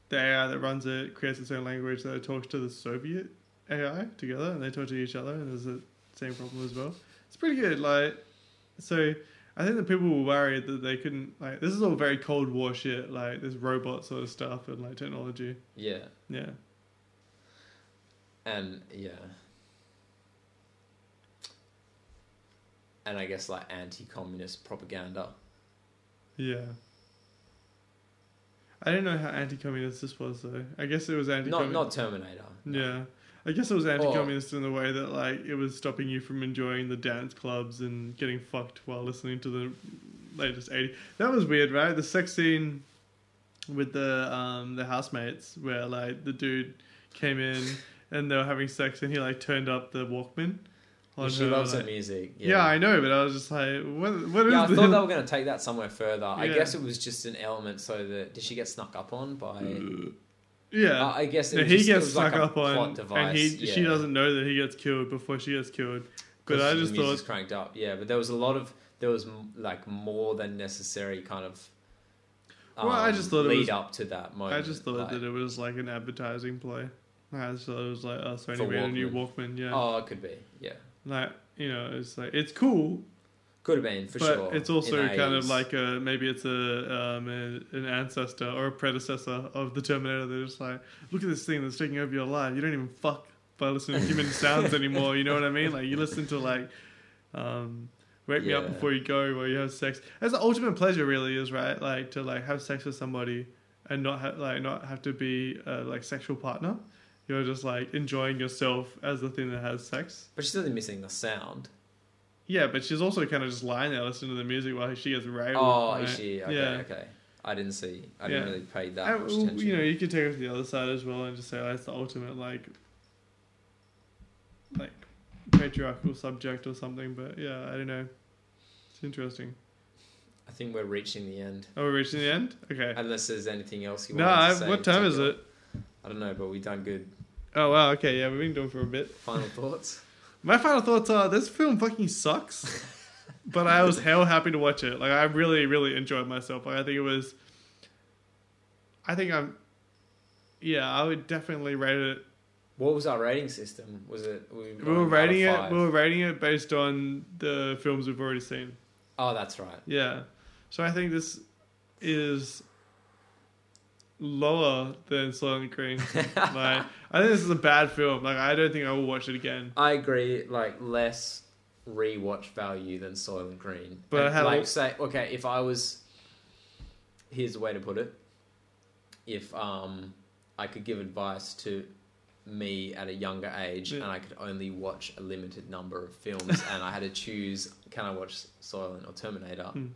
the AI that runs it creates its own language that it talks to the Soviet AI together, and they talk to each other, and there's the same problem as well. It's pretty good. Like, so I think that people were worried that they couldn't like. This is all very Cold War shit, like this robot sort of stuff and like technology. Yeah, Yeah, and yeah, and I guess like anti-communist propaganda. yeah. I didn't know how anti-communist this was though. I guess it was anti-communist. not Terminator. Yeah. I guess it was anti-communist in the way that like it was stopping you from enjoying the dance clubs and getting fucked while listening to the latest 80. That was weird, right? The sex scene with the um the housemates where like the dude came in and they were having sex and he like turned up the Walkman. on she her, loves like- her music. Yeah. I know, but I was just like, what? What is Yeah, I this? thought they were going to take that somewhere further. I Yeah. guess it was just an element so that did she get snuck up on by? yeah. Uh, I guess it Yeah, was he just, it gets was like a up plot on, device. and he yeah. she doesn't know that he gets killed before she gets killed. But I just thought, cranked up. Yeah, but there was a lot of there was m- like more than necessary kind of. Well, I just thought it lead was- up to that moment. I just thought like- that it was like an advertising play. I just thought it was like, oh, Sony For a new Walkman. Yeah, Oh, it could be. Yeah, like you know, it's like it's cool, could have been for but sure. it's also kind of like a maybe it's a, um, a an ancestor or a predecessor of the Terminator. They're just like, look at this thing that's taking over your life. You don't even fuck by listening to human sounds anymore. You know what I mean? Like you listen to like, um, wake me up before you go, where you have sex. That's the ultimate pleasure, really, is right? Like to like have sex with somebody and not ha- like not have to be a like sexual partner. You're just like enjoying yourself as the thing that has sex. but she's still missing the sound. Yeah, but she's also kind of just lying there listening to the music while she gets railed. Oh, right? is she? Okay, yeah. okay. I didn't see. I Yeah. didn't really pay that And, much attention. you know, you could take it to the other side as well and just say, that's the ultimate like, like patriarchal subject or something. But yeah, I don't know. It's interesting. I think we're reaching the end. Oh, we're reaching the end. Okay. Unless there's anything else you No, want to I, say. what time is it? I don't know, but we've done good. Oh wow. Okay, yeah, we've been doing for a bit. Final thoughts? My final thoughts are: this film fucking sucks, but I was hell happy to watch it. Like I really, really enjoyed myself. Like I think it was. I think I'm. Yeah, I would definitely rate it What was our rating system? Was it? We, We were rating it. We were rating it based on the films we've already seen. Oh, that's right. Yeah, so I think this is lower than Soylent Green. like, I think this is a bad film. Like, I don't think I will watch it again. I agree. Like less rewatch value than Soylent Green. But And, how- like say okay, if I was, here's the way to put it. If um, I could give advice to me at a younger age, Yeah. and I could only watch a limited number of films, and I had to choose, can I watch Soylent or Terminator? Hmm.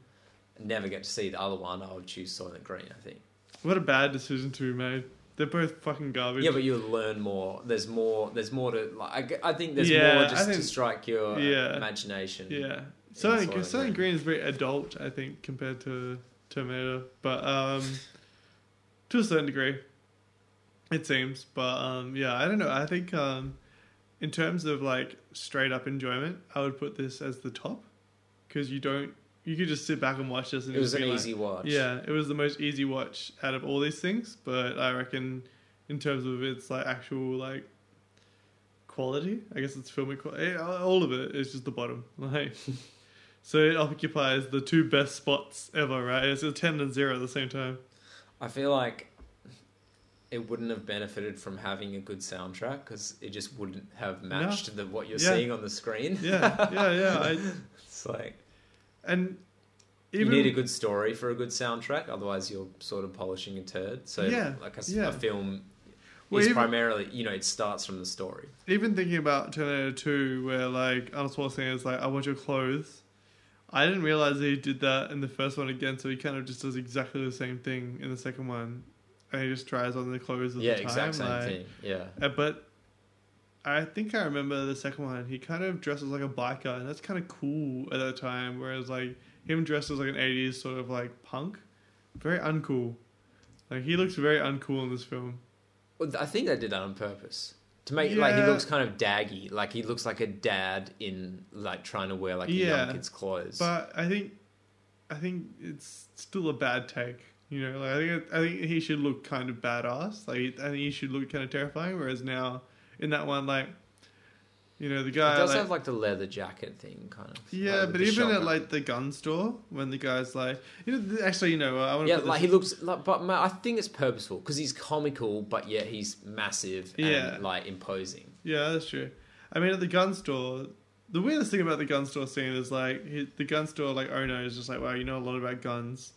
Never get to see the other one. I would choose Soylent Green. I think. What a bad decision to be made. They're both fucking garbage. Yeah, but you'll learn more. There's more. There's more to like. I think there's Yeah, more I just to strike your uh, yeah. imagination. yeah. Soylent, Soylent Green. Green is very adult, I think, compared to Terminator. But um, to a certain degree, it seems. But um, yeah, I don't know. I think um, in terms of like straight up enjoyment, I would put this as the top because you don't. You could just sit back and watch this, and It was an like- easy watch. Yeah, it was the most easy watch out of all these things. But I reckon, in terms of its like actual like quality, I guess it's filming quality. Eh, all of it is just the bottom. Like, so it occupies the two best spots ever. Right? It's a ten and zero at the same time. I feel like it wouldn't have benefited from having a good soundtrack because it just wouldn't have matched the, what you're Yeah. seeing on the screen. Yeah, yeah, yeah. I, It's like and even you need a good story for a good soundtrack, otherwise you're sort of polishing a turd. So Yeah, like a, yeah. a film Well, is even- primarily, you know, it starts from the story. even thinking about Terminator 2, where like Arnold Schwarzenegger is like, I want your clothes. I didn't realize that he did that in the first one again, so he kind of just does exactly the same thing in the second one. And he just tries on the clothes at yeah, the time. exact same like- thing. Yeah. Uh, but I think I remember the second one, he kind of dresses like a biker, and that's kind of cool at that time, whereas like him dressed as like an 80s sort of like punk, very uncool. Like he looks very uncool in this film. Well, I think they did that on purpose. To make like he looks kind of daggy, like he looks like a dad in like trying to wear like a Yeah, young kid's clothes. But I think, I think it's still a bad take. You know, like I think I think he should look kind of badass. Like I think he should look kind of terrifying. Whereas now, in that one, like, you know, the guy it does like, have like the leather jacket thing, kind of. yeah, like, but even at like the gun store when the guy's like, you know, actually, you know, I want to yeah, like he looks like, but ma- I think it's purposeful because he's comical, but yet he's massive and Yeah. like imposing. Yeah, that's true. I mean, at the gun store, the weirdest thing about the gun store scene is like he, the gun store like owner is just like, wow, you know a lot about guns,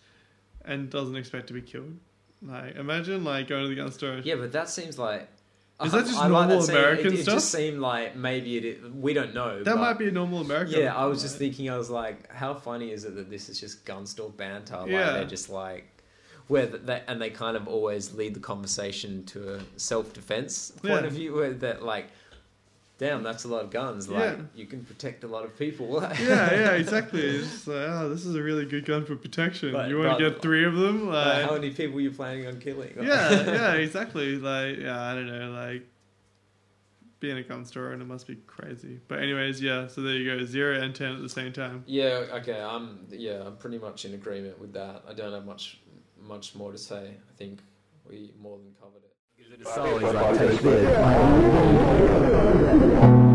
and doesn't expect to be killed. Like, imagine like going to the gun store. Yeah, but that seems like. Is uh-huh. that just I like normal saying- American it, it stuff? just seemed like maybe it. We don't know. that might be a normal American. Yeah, I was just thinking. I was like, how funny is it that this is just gun store banter? Like Yeah. they're just like. Where th- they, and they kind of always lead the conversation to a self defense point Yeah. of view, where that like, damn, that's a lot of guns. Like Yeah. you can protect a lot of people. yeah, yeah, exactly. It's like, oh, this is a really good gun for protection. But- you want to get three of them? Like, how many people are you planning on killing? yeah, yeah, exactly. Like, yeah, I don't know, like being a gun store and it must be crazy. But anyways, yeah. So there you go, zero and ten at the same time. Yeah, okay. I'm yeah, I'm pretty much in agreement with that. I don't have much much more to say. I think we more than covered it. It's always like, this.